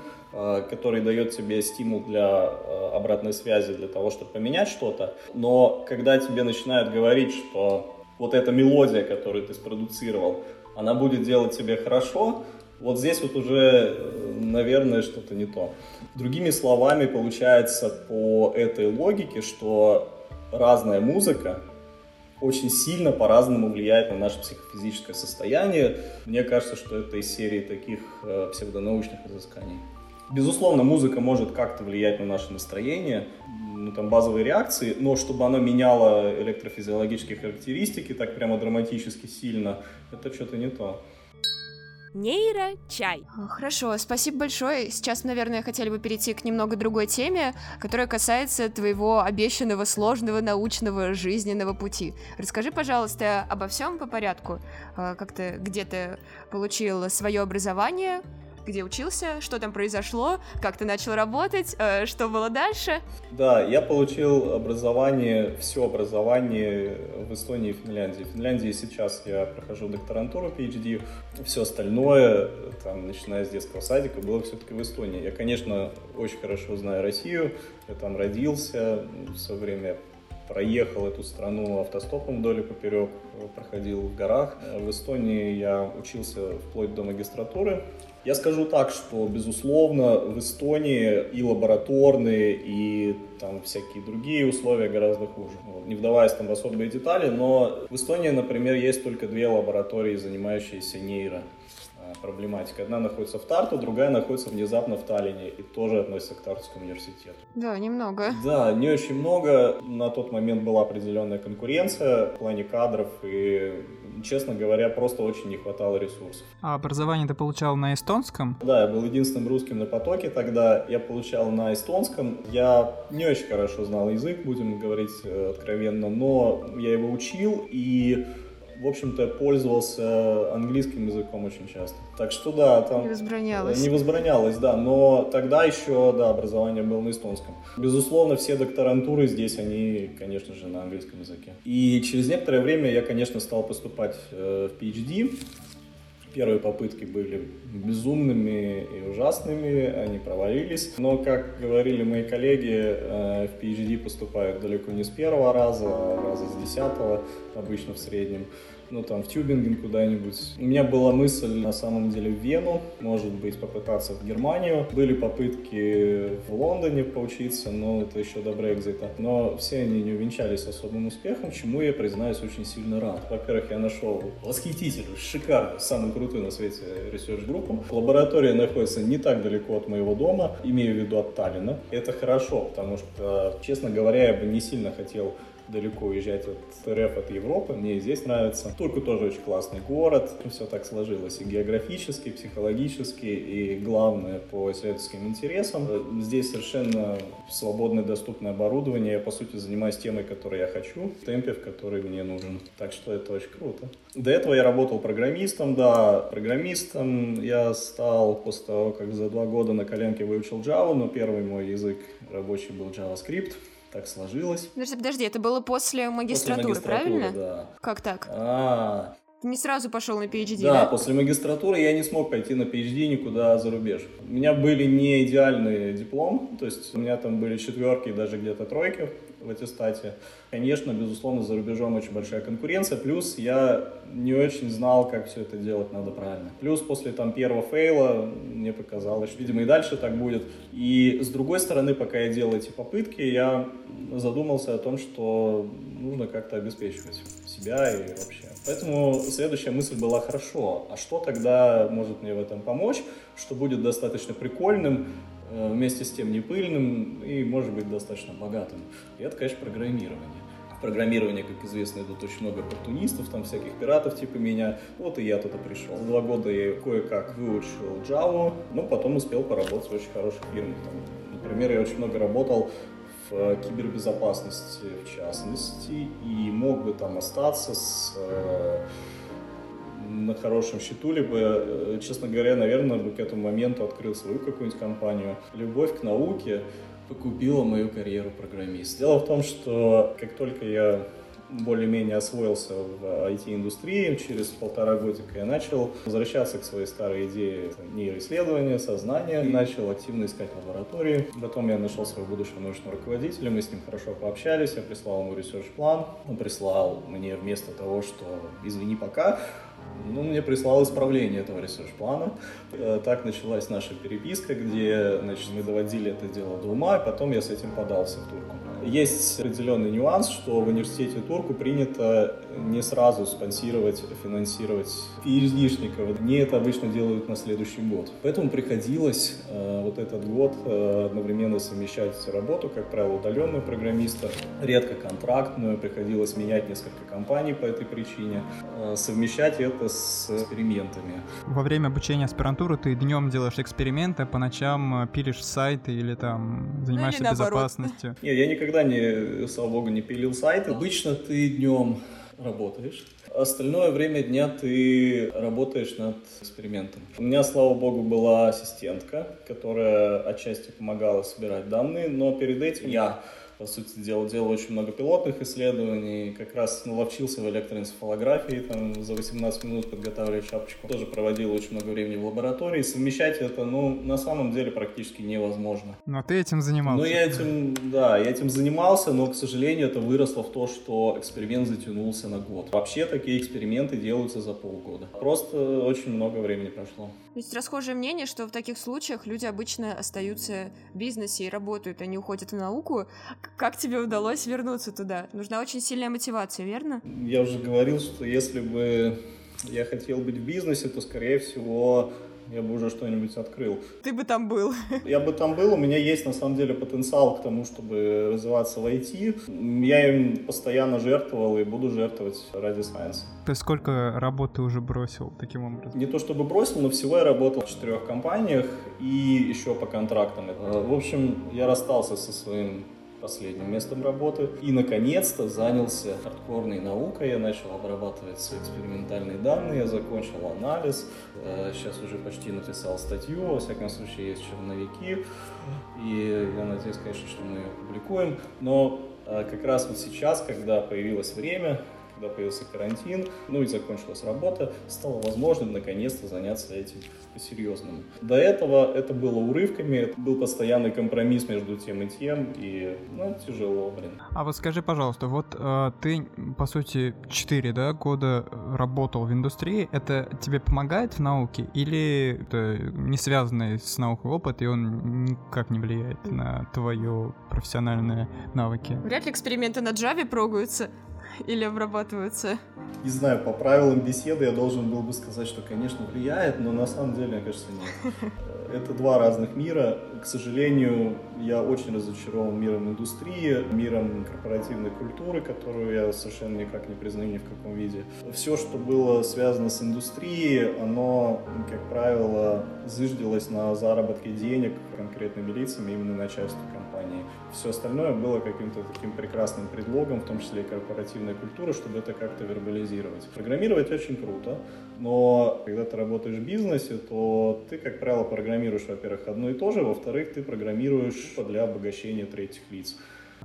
который дает тебе стимул для э, обратной связи, для того, чтобы поменять что-то. Но когда тебе начинают говорить, что вот эта мелодия, которую ты спродуцировал, она будет делать тебе хорошо, вот здесь вот уже, э, наверное, что-то не то. Другими словами, получается по этой логике, что разная музыка очень сильно по-разному влияет на наше психофизическое состояние. Мне кажется, что это из серии таких псевдонаучных изысканий. Безусловно, музыка может как-то влиять на наше настроение, ну, там, базовые реакции, но чтобы она меняла электрофизиологические характеристики так прямо драматически сильно, это что-то не то. Нейро-чай. Хорошо, спасибо большое. Сейчас, наверное, хотели бы перейти к немного другой теме, которая касается твоего обещанного сложного научного жизненного пути. Расскажи, пожалуйста, обо всем по порядку. А, как ты где-то получил свое образование, где учился, что там произошло, как ты начал работать, э, что было дальше. Да, я получил образование, все образование в Эстонии и Финляндии. В Финляндии сейчас я прохожу докторантуру PhD, все остальное, там, начиная с детского садика, было все-таки в Эстонии. Я, конечно, очень хорошо знаю Россию, я там родился, все время проехал эту страну автостопом вдоль и поперек, проходил в горах. В Эстонии я учился вплоть до магистратуры. Я скажу так, что, безусловно, в Эстонии и лабораторные, и там всякие другие условия гораздо хуже. Не вдаваясь там в особые детали, но в Эстонии, например, есть только две лаборатории, занимающиеся нейро проблематика. Одна находится в Тарту, другая находится внезапно в Таллине и тоже относится к Тартовскому университету. Да, немного. Да, не очень много. На тот момент была определенная конкуренция в плане кадров и, честно говоря, просто очень не хватало ресурсов. А образование ты получал на эстонском? Да, я был единственным русским на потоке тогда. Я получал на эстонском. Я не очень хорошо знал язык, будем говорить э, откровенно, но я его учил и в общем-то, пользовался английским языком очень часто. Так что да, там... Не возбранялось. Не возбранялось, да, но тогда еще, да, образование было на эстонском. Безусловно, все докторантуры здесь, они, конечно же, на английском языке. И через некоторое время я, конечно, стал поступать э, в PhD, Первые попытки были безумными и ужасными, они провалились. Но, как говорили мои коллеги, э, в PhD поступают далеко не с первого раза, а раза с десятого, обычно в среднем ну там в Тюбинген куда-нибудь. У меня была мысль на самом деле в Вену, может быть попытаться в Германию. Были попытки в Лондоне поучиться, но это еще до Брекзита. Но все они не увенчались особым успехом, чему я, признаюсь, очень сильно рад. Во-первых, я нашел восхитительную, шикарную, самую крутую на свете research -группу. Лаборатория находится не так далеко от моего дома, имею в виду от Таллина. Это хорошо, потому что, честно говоря, я бы не сильно хотел далеко уезжать от РФ, от Европы. Мне здесь нравится. Турку тоже очень классный город. Все так сложилось и географически, и психологически, и главное по исследовательским интересам. Здесь совершенно свободное, доступное оборудование. Я, по сути, занимаюсь темой, которую я хочу, в темпе, в который мне нужен. Так что это очень круто. До этого я работал программистом, да, программистом я стал после того, как за два года на коленке выучил Java, но первый мой язык рабочий был JavaScript так сложилось. Подожди, подожди, это было после магистратуры, после магистратуры правильно? Да. Как так? А, ты не сразу пошел на PhD, да? Да, после магистратуры я не смог пойти на PhD никуда за рубеж. У меня были не идеальные диплом, то есть у меня там были четверки и даже где-то тройки в аттестате. Конечно, безусловно, за рубежом очень большая конкуренция, плюс я не очень знал, как все это делать надо правильно. Плюс после там первого фейла мне показалось, что, видимо, и дальше так будет. И с другой стороны, пока я делал эти попытки, я задумался о том, что нужно как-то обеспечивать себя и вообще Поэтому следующая мысль была хорошо. А что тогда может мне в этом помочь, что будет достаточно прикольным, вместе с тем не пыльным и, может быть, достаточно богатым? И это, конечно, программирование. В программировании, как известно, идут очень много оппортунистов, там всяких пиратов типа меня. Вот и я туда пришел. Два года я кое-как выучил Java, но потом успел поработать в очень хороших фирмах. Там, например, я очень много работал в э, кибербезопасности в частности, и мог бы там остаться с э, на хорошем счету, либо, э, честно говоря, наверное, бы к этому моменту открыл свою какую-нибудь компанию. Любовь к науке погубила мою карьеру программиста. Дело в том, что как только я более-менее освоился в IT-индустрии. Через полтора годика я начал возвращаться к своей старой идее нейроисследования, сознания. Начал активно искать лаборатории. Потом я нашел своего будущего научного руководителя, мы с ним хорошо пообщались, я прислал ему research -план. Он прислал мне вместо того, что «извини, пока», ну, мне прислал исправление этого research -плана. Э, так началась наша переписка, где значит, мы доводили это дело до ума, и потом я с этим подался в турку. Есть определенный нюанс, что в университете Турку принято не сразу спонсировать, финансировать PhD-шников. Они это обычно делают на следующий год. Поэтому приходилось э, вот этот год э, одновременно совмещать работу, как правило, удаленную программиста, редко контрактную, приходилось менять несколько компаний по этой причине, э, совмещать это с экспериментами. Во время обучения аспирантуры ты днем делаешь эксперименты, по ночам э, пилишь сайты или там занимаешься ну, или безопасностью. Нет, я никогда никогда не, слава богу, не пилил сайты. Обычно ты днем работаешь. Остальное время дня ты работаешь над экспериментом. У меня, слава богу, была ассистентка, которая отчасти помогала собирать данные, но перед этим я по сути дела, делал очень много пилотных исследований, как раз наловчился в электроэнцефалографии, там за 18 минут подготавливая шапочку. Тоже проводил очень много времени в лаборатории. Совмещать это, ну, на самом деле практически невозможно. Но ты этим занимался. Ну, я этим, да, я этим занимался, но, к сожалению, это выросло в то, что эксперимент затянулся на год. Вообще такие эксперименты делаются за полгода. Просто очень много времени прошло. Есть расхожее мнение, что в таких случаях люди обычно остаются в бизнесе и работают, они уходят в науку. Как тебе удалось вернуться туда? Нужна очень сильная мотивация, верно? Я уже говорил, что если бы я хотел быть в бизнесе, то, скорее всего, я бы уже что-нибудь открыл. Ты бы там был. Я бы там был, у меня есть на самом деле потенциал к тому, чтобы развиваться в IT. Я им постоянно жертвовал и буду жертвовать ради Science. Ты сколько работы уже бросил таким образом? Не то чтобы бросил, но всего я работал в четырех компаниях и еще по контрактам. В общем, я расстался со своим последним местом работы. И, наконец-то, занялся хардкорной наукой. Я начал обрабатывать свои экспериментальные данные, я закончил анализ. Э, сейчас уже почти написал статью, во всяком случае, есть черновики. И я надеюсь, конечно, что мы ее опубликуем. Но э, как раз вот сейчас, когда появилось время, когда появился карантин, ну и закончилась работа, стало возможным наконец-то заняться этим по-серьезному. До этого это было урывками, это был постоянный компромисс между тем и тем, и, ну, тяжело, блин. А вот скажи, пожалуйста, вот э, ты, по сути, 4 да, года работал в индустрии, это тебе помогает в науке или это не связанный с наукой опыт, и он никак не влияет на твою профессиональные навыки? Вряд ли эксперименты на Java прогаются или обрабатываются? Не знаю, по правилам беседы я должен был бы сказать, что, конечно, влияет, но на самом деле, мне кажется, нет. Это два разных мира. К сожалению, я очень разочарован миром индустрии, миром корпоративной культуры, которую я совершенно никак не признаю ни в каком виде. Все, что было связано с индустрией, оно, как правило, зыждилось на заработке денег конкретными лицами, именно начальству компании. Все остальное было каким-то таким прекрасным предлогом, в том числе и корпоративной культуры, чтобы это как-то вербализировать. Программировать очень круто, но когда ты работаешь в бизнесе, то ты, как правило, программируешь, во-первых, одно и то же, во-вторых, ты программируешь для обогащения третьих лиц.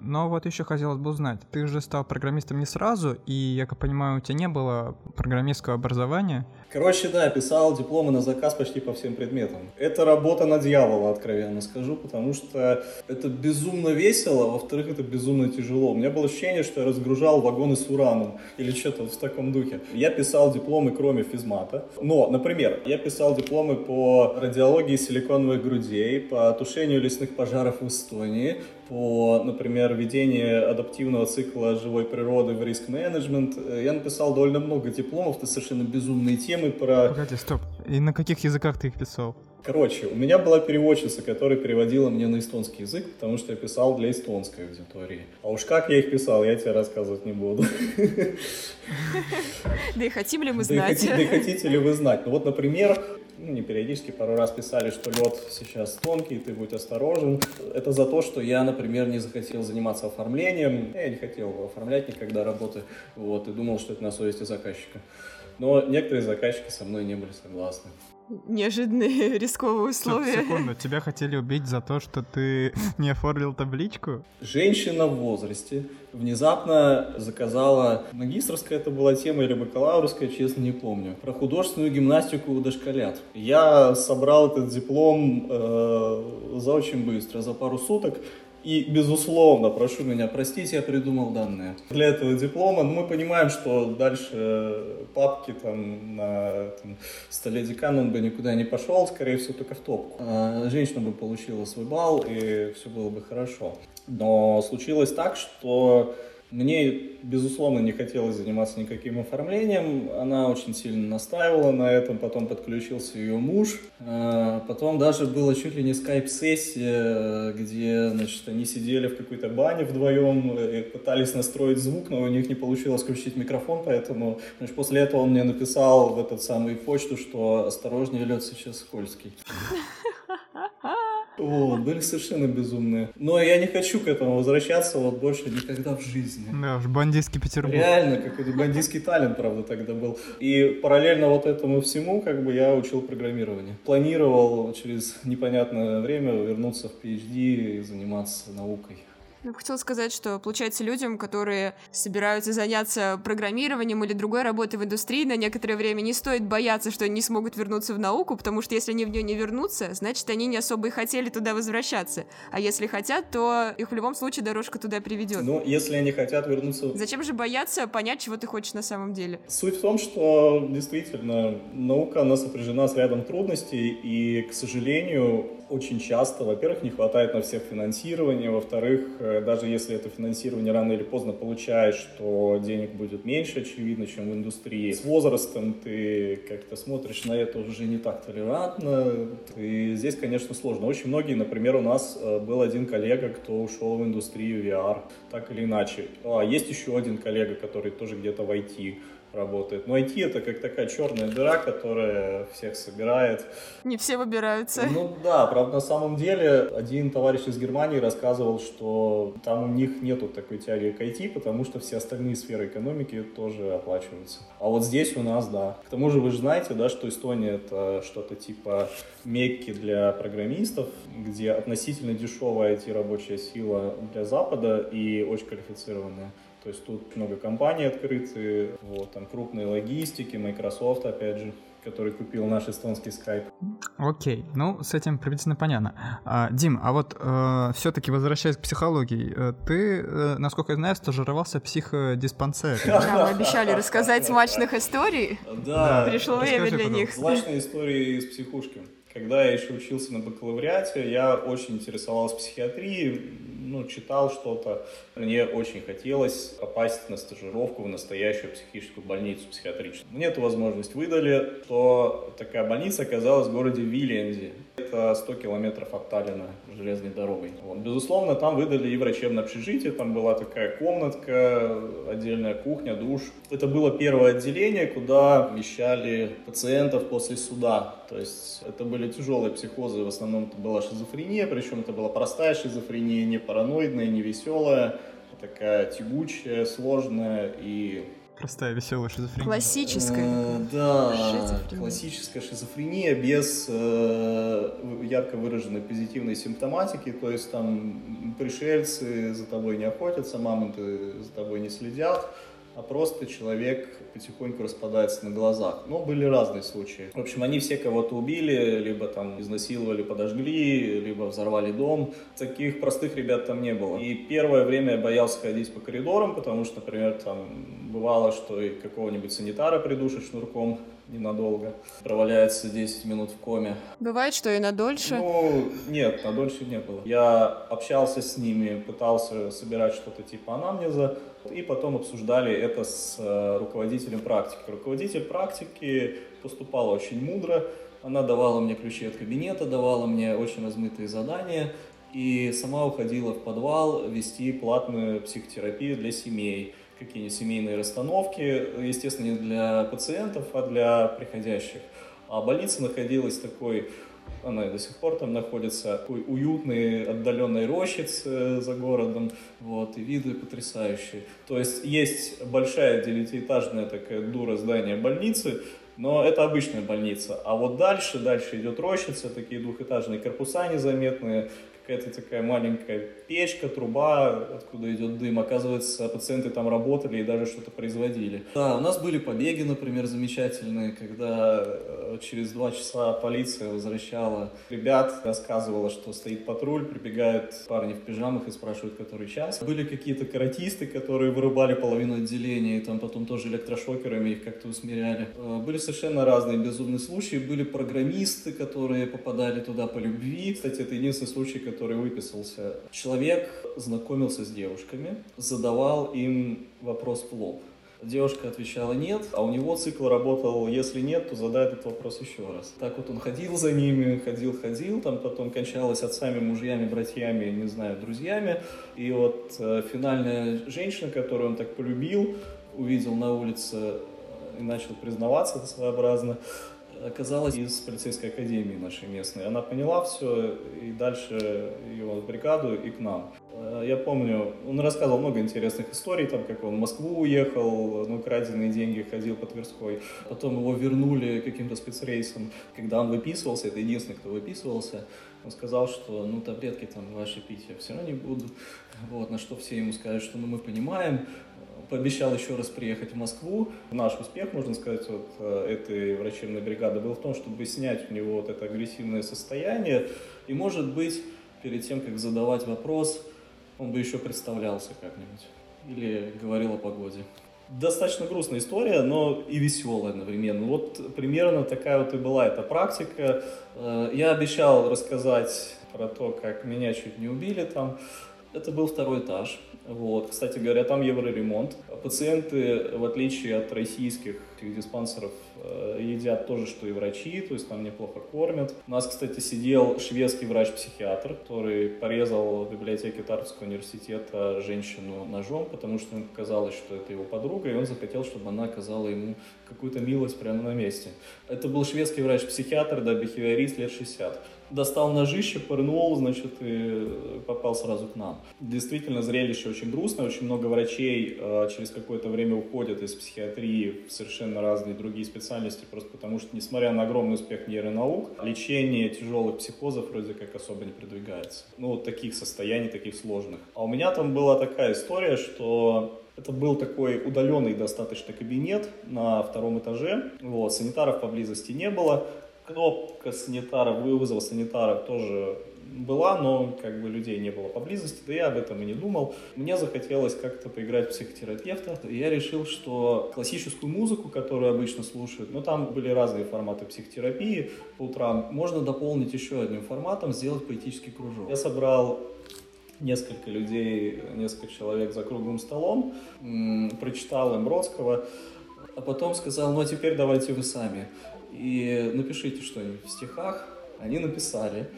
Но вот еще хотелось бы узнать, ты же стал программистом не сразу, и, я как понимаю, у тебя не было программистского образования. Короче, да, писал дипломы на заказ почти по всем предметам. Это работа на дьявола, откровенно скажу, потому что это безумно весело, во-вторых, это безумно тяжело. У меня было ощущение, что я разгружал вагоны с ураном или что-то вот в таком духе. Я писал дипломы, кроме физмата. Но, например, я писал дипломы по радиологии силиконовых грудей, по тушению лесных пожаров в Эстонии, по, например, ведению адаптивного цикла живой природы в риск-менеджмент. Я написал довольно много дипломов, это совершенно безумные темы про... Погоди, стоп. И на каких языках ты их писал? Короче, у меня была переводчица, которая переводила мне на эстонский язык, потому что я писал для эстонской аудитории. А уж как я их писал, я тебе рассказывать не буду. Да и хотим ли мы знать? Да и хотите ли вы знать? Ну вот, например, ну, не периодически, пару раз писали, что лед сейчас тонкий, ты будь осторожен. Это за то, что я, например, не захотел заниматься оформлением. Я не хотел оформлять никогда работы, вот, и думал, что это на совести заказчика. Но некоторые заказчики со мной не были согласны неожиданные рисковые условия. Стоп, секунду, тебя хотели убить за то, что ты не оформил табличку? Женщина в возрасте внезапно заказала, магистрская это была тема или бакалаврская, честно не помню, про художественную гимнастику у дошколят. Я собрал этот диплом э, за очень быстро, за пару суток, и, безусловно, прошу меня простить, я придумал данные. Для этого диплома ну, мы понимаем, что дальше папки там на там, столе декана он бы никуда не пошел, скорее всего, только в топку. А женщина бы получила свой балл, и все было бы хорошо. Но случилось так, что мне, безусловно, не хотелось заниматься никаким оформлением. Она очень сильно настаивала на этом. Потом подключился ее муж. А, потом даже было чуть ли не скайп-сессия, где, значит, они сидели в какой-то бане вдвоем и пытались настроить звук, но у них не получилось включить микрофон, поэтому, значит, после этого он мне написал в этот самый почту, что осторожнее, лед сейчас скользкий. Вот, были совершенно безумные. Но я не хочу к этому возвращаться вот больше никогда в жизни. Да, уж бандитский Петербург. Реально, какой-то бандитский талант, правда, тогда был. И параллельно вот этому всему, как бы, я учил программирование. Планировал через непонятное время вернуться в PhD и заниматься наукой. Я бы хотела сказать, что, получается, людям, которые собираются заняться программированием или другой работой в индустрии на некоторое время, не стоит бояться, что они не смогут вернуться в науку, потому что если они в нее не вернутся, значит, они не особо и хотели туда возвращаться. А если хотят, то их в любом случае дорожка туда приведет. Ну, если они хотят вернуться... Зачем же бояться понять, чего ты хочешь на самом деле? Суть в том, что действительно наука, она сопряжена с рядом трудностей, и, к сожалению, очень часто, во-первых, не хватает на всех финансирования, во-вторых, э, даже если это финансирование рано или поздно получаешь, то денег будет меньше, очевидно, чем в индустрии. С возрастом ты как-то смотришь на это уже не так толерантно, и здесь, конечно, сложно. Очень многие, например, у нас э, был один коллега, кто ушел в индустрию VR, так или иначе. А есть еще один коллега, который тоже где-то в IT работает. Но IT это как такая черная дыра, которая всех собирает. Не все выбираются. Ну да, правда, на самом деле один товарищ из Германии рассказывал, что там у них нету такой тяги к IT, потому что все остальные сферы экономики тоже оплачиваются. А вот здесь у нас, да. К тому же вы же знаете, да, что Эстония это что-то типа Мекки для программистов, где относительно дешевая IT-рабочая сила для Запада и очень квалифицированная. То есть тут много компаний открыты, вот, там крупные логистики, Microsoft, опять же, который купил наш эстонский Skype. Окей, ну, с этим приблизительно понятно. А, Дим, а вот э, все-таки возвращаясь к психологии, э, ты, э, насколько я знаю, стажировался в психодиспансере. Да, мы обещали рассказать смачных историй. Да. Пришло время для них. Смачные истории из психушки. Когда я еще учился на бакалавриате, я очень интересовался психиатрией, ну, читал что-то. Мне очень хотелось попасть на стажировку в настоящую психическую больницу психиатрическую. Мне эту возможность выдали, то такая больница оказалась в городе Вильямзе. Это 100 километров от Таллина железной дорогой. Вот. Безусловно, там выдали и врачебное общежитие, там была такая комнатка, отдельная кухня, душ. Это было первое отделение, куда вмещали пациентов после суда. То есть это были тяжелые психозы, в основном это была шизофрения, причем это была простая шизофрения, не параноидная, не веселая, такая тягучая, сложная и Простая веселая шизофрения. Классическая. Э, да, шизофрения. классическая шизофрения без э, ярко выраженной позитивной симптоматики, то есть там пришельцы за тобой не охотятся, мамонты за тобой не следят, а просто человек потихоньку распадается на глазах. Но были разные случаи. В общем, они все кого-то убили, либо там изнасиловали, подожгли, либо взорвали дом. Таких простых ребят там не было. И первое время я боялся ходить по коридорам, потому что, например, там бывало, что и какого-нибудь санитара придушат шнурком ненадолго. Проваляется 10 минут в коме. Бывает, что и на дольше? Ну, нет, на дольше не было. Я общался с ними, пытался собирать что-то типа анамнеза, и потом обсуждали это с э, руководителем практики. Руководитель практики поступала очень мудро, она давала мне ключи от кабинета, давала мне очень размытые задания, и сама уходила в подвал вести платную психотерапию для семей какие-нибудь семейные расстановки, естественно, не для пациентов, а для приходящих. А больница находилась такой, она и до сих пор там находится, такой уютной, отдаленной рощице за городом, вот, и виды потрясающие. То есть есть большая девятиэтажная такая дура здание больницы, но это обычная больница. А вот дальше, дальше идет рощица, такие двухэтажные корпуса незаметные, какая-то такая маленькая печка, труба, откуда идет дым. Оказывается, пациенты там работали и даже что-то производили. Да, у нас были побеги, например, замечательные, когда э, через два часа полиция возвращала ребят, рассказывала, что стоит патруль, прибегают парни в пижамах и спрашивают, который час. Были какие-то каратисты, которые вырубали половину отделения, и там потом тоже электрошокерами их как-то усмиряли. Э, были совершенно разные безумные случаи. Были программисты, которые попадали туда по любви. Кстати, это единственный случай, который выписался. Человек знакомился с девушками, задавал им вопрос в лоб. Девушка отвечала нет, а у него цикл работал, если нет, то задай этот вопрос еще раз. Так вот он ходил за ними, ходил, ходил, там потом кончалось отцами, мужьями, братьями, не знаю, друзьями. И вот э, финальная женщина, которую он так полюбил, увидел на улице э, и начал признаваться своеобразно, оказалась из полицейской академии нашей местной. Она поняла все, и дальше ее в бригаду и к нам. Э, я помню, он рассказывал много интересных историй, там, как он в Москву уехал, на украденные деньги ходил по Тверской. Потом его вернули каким-то спецрейсом. Когда он выписывался, это единственный, кто выписывался, он сказал, что ну таблетки там ваши пить я все равно не буду. Вот, на что все ему скажут, что ну мы понимаем, пообещал еще раз приехать в Москву. Наш успех, можно сказать, вот э, этой врачебной бригады был в том, чтобы снять у него вот это агрессивное состояние. И, может быть, перед тем, как задавать вопрос, он бы еще представлялся как-нибудь или говорил о погоде. Достаточно грустная история, но и веселая одновременно. Вот примерно такая вот и была эта практика. Э, я обещал рассказать про то, как меня чуть не убили там. Это был второй этаж. Вот. Кстати говоря, там евроремонт. Пациенты, в отличие от российских диспансеров, э, едят то же, что и врачи, то есть там неплохо кормят. У нас, кстати, сидел шведский врач-психиатр, который порезал в библиотеке Тарского университета женщину ножом, потому что ему показалось, что это его подруга, и он захотел, чтобы она оказала ему какую-то милость прямо на месте. Это был шведский врач-психиатр, да, бихевиорист лет 60 достал ножище, пырнул, значит, и попал сразу к нам. Действительно, зрелище очень грустное, очень много врачей э, через какое-то время уходят из психиатрии в совершенно разные другие специальности, просто потому что, несмотря на огромный успех нейронаук, лечение тяжелых психозов вроде как особо не продвигается. Ну, вот таких состояний, таких сложных. А у меня там была такая история, что это был такой удаленный достаточно кабинет на втором этаже. Вот, санитаров поблизости не было кнопка санитара, вызова санитара тоже была, но как бы людей не было поблизости, да я об этом и не думал. Мне захотелось как-то поиграть в психотерапевта, и я решил, что классическую музыку, которую обычно слушают, ну там были разные форматы психотерапии по утрам, можно дополнить еще одним форматом, сделать поэтический кружок. Я собрал несколько людей, несколько человек за круглым столом, прочитал им Бродского, а потом сказал, ну а теперь давайте вы сами и напишите что-нибудь в стихах. Они написали,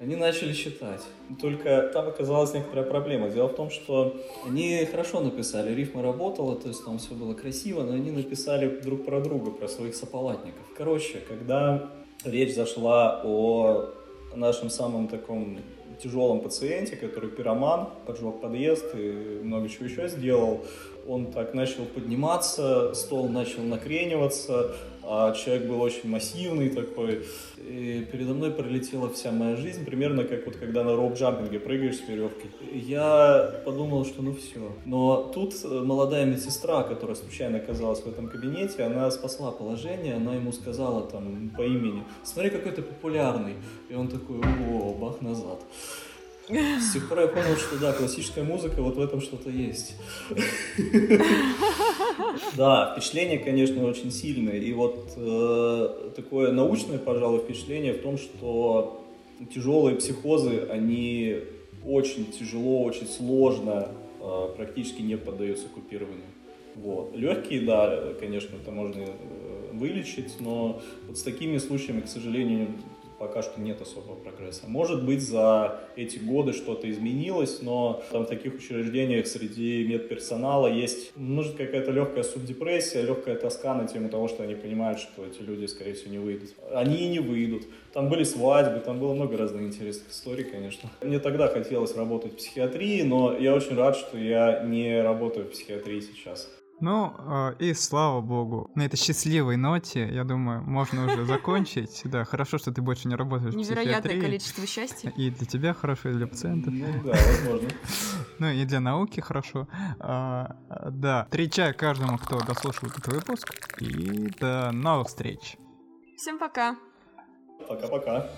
они начали читать. Только там оказалась некоторая проблема. Дело в том, что они хорошо написали, рифма работала, то есть там все было красиво, но они написали друг про друга, про своих сополатников. Короче, когда речь зашла о нашем самом таком тяжелом пациенте, который пироман, поджег подъезд и много чего еще сделал, он так начал подниматься, стол начал накрениваться, а человек был очень массивный такой. И передо мной пролетела вся моя жизнь, примерно как вот когда на роуп-джампинге прыгаешь с веревки. Я подумал, что ну все. Но тут э, молодая медсестра, которая случайно оказалась в этом кабинете, она спасла положение, она ему сказала там по имени, смотри, какой ты популярный. И он такой, о, бах назад. С тех пор я понял, что да, классическая музыка, вот в этом что-то есть. Да, впечатление, конечно, очень сильное. И вот э, такое научное, пожалуй, впечатление в том, что тяжелые психозы, они очень тяжело, очень сложно, э, практически не поддаются купированию. Вот. Легкие, да, конечно, это можно э, вылечить, но вот с такими случаями, к сожалению, пока что нет особого прогресса. Может быть, за эти годы что-то изменилось, но там в таких учреждениях среди медперсонала есть, может, какая-то легкая субдепрессия, легкая тоска на тему того, что они понимают, что эти люди, скорее всего, не выйдут. Они и не выйдут. Там были свадьбы, там было много разных интересных историй, конечно. Мне тогда хотелось работать в психиатрии, но я очень рад, что я не работаю в психиатрии сейчас. Ну, а, и слава богу, на этой счастливой ноте, я думаю, можно уже закончить. Да, хорошо, что ты больше не работаешь Невероятное в психиатрии. количество счастья. И для тебя хорошо, и для пациентов. Ну да, возможно. Ну и для науки хорошо. А, да, три чая каждому, кто дослушал этот выпуск. И до новых встреч. Всем пока. Пока-пока.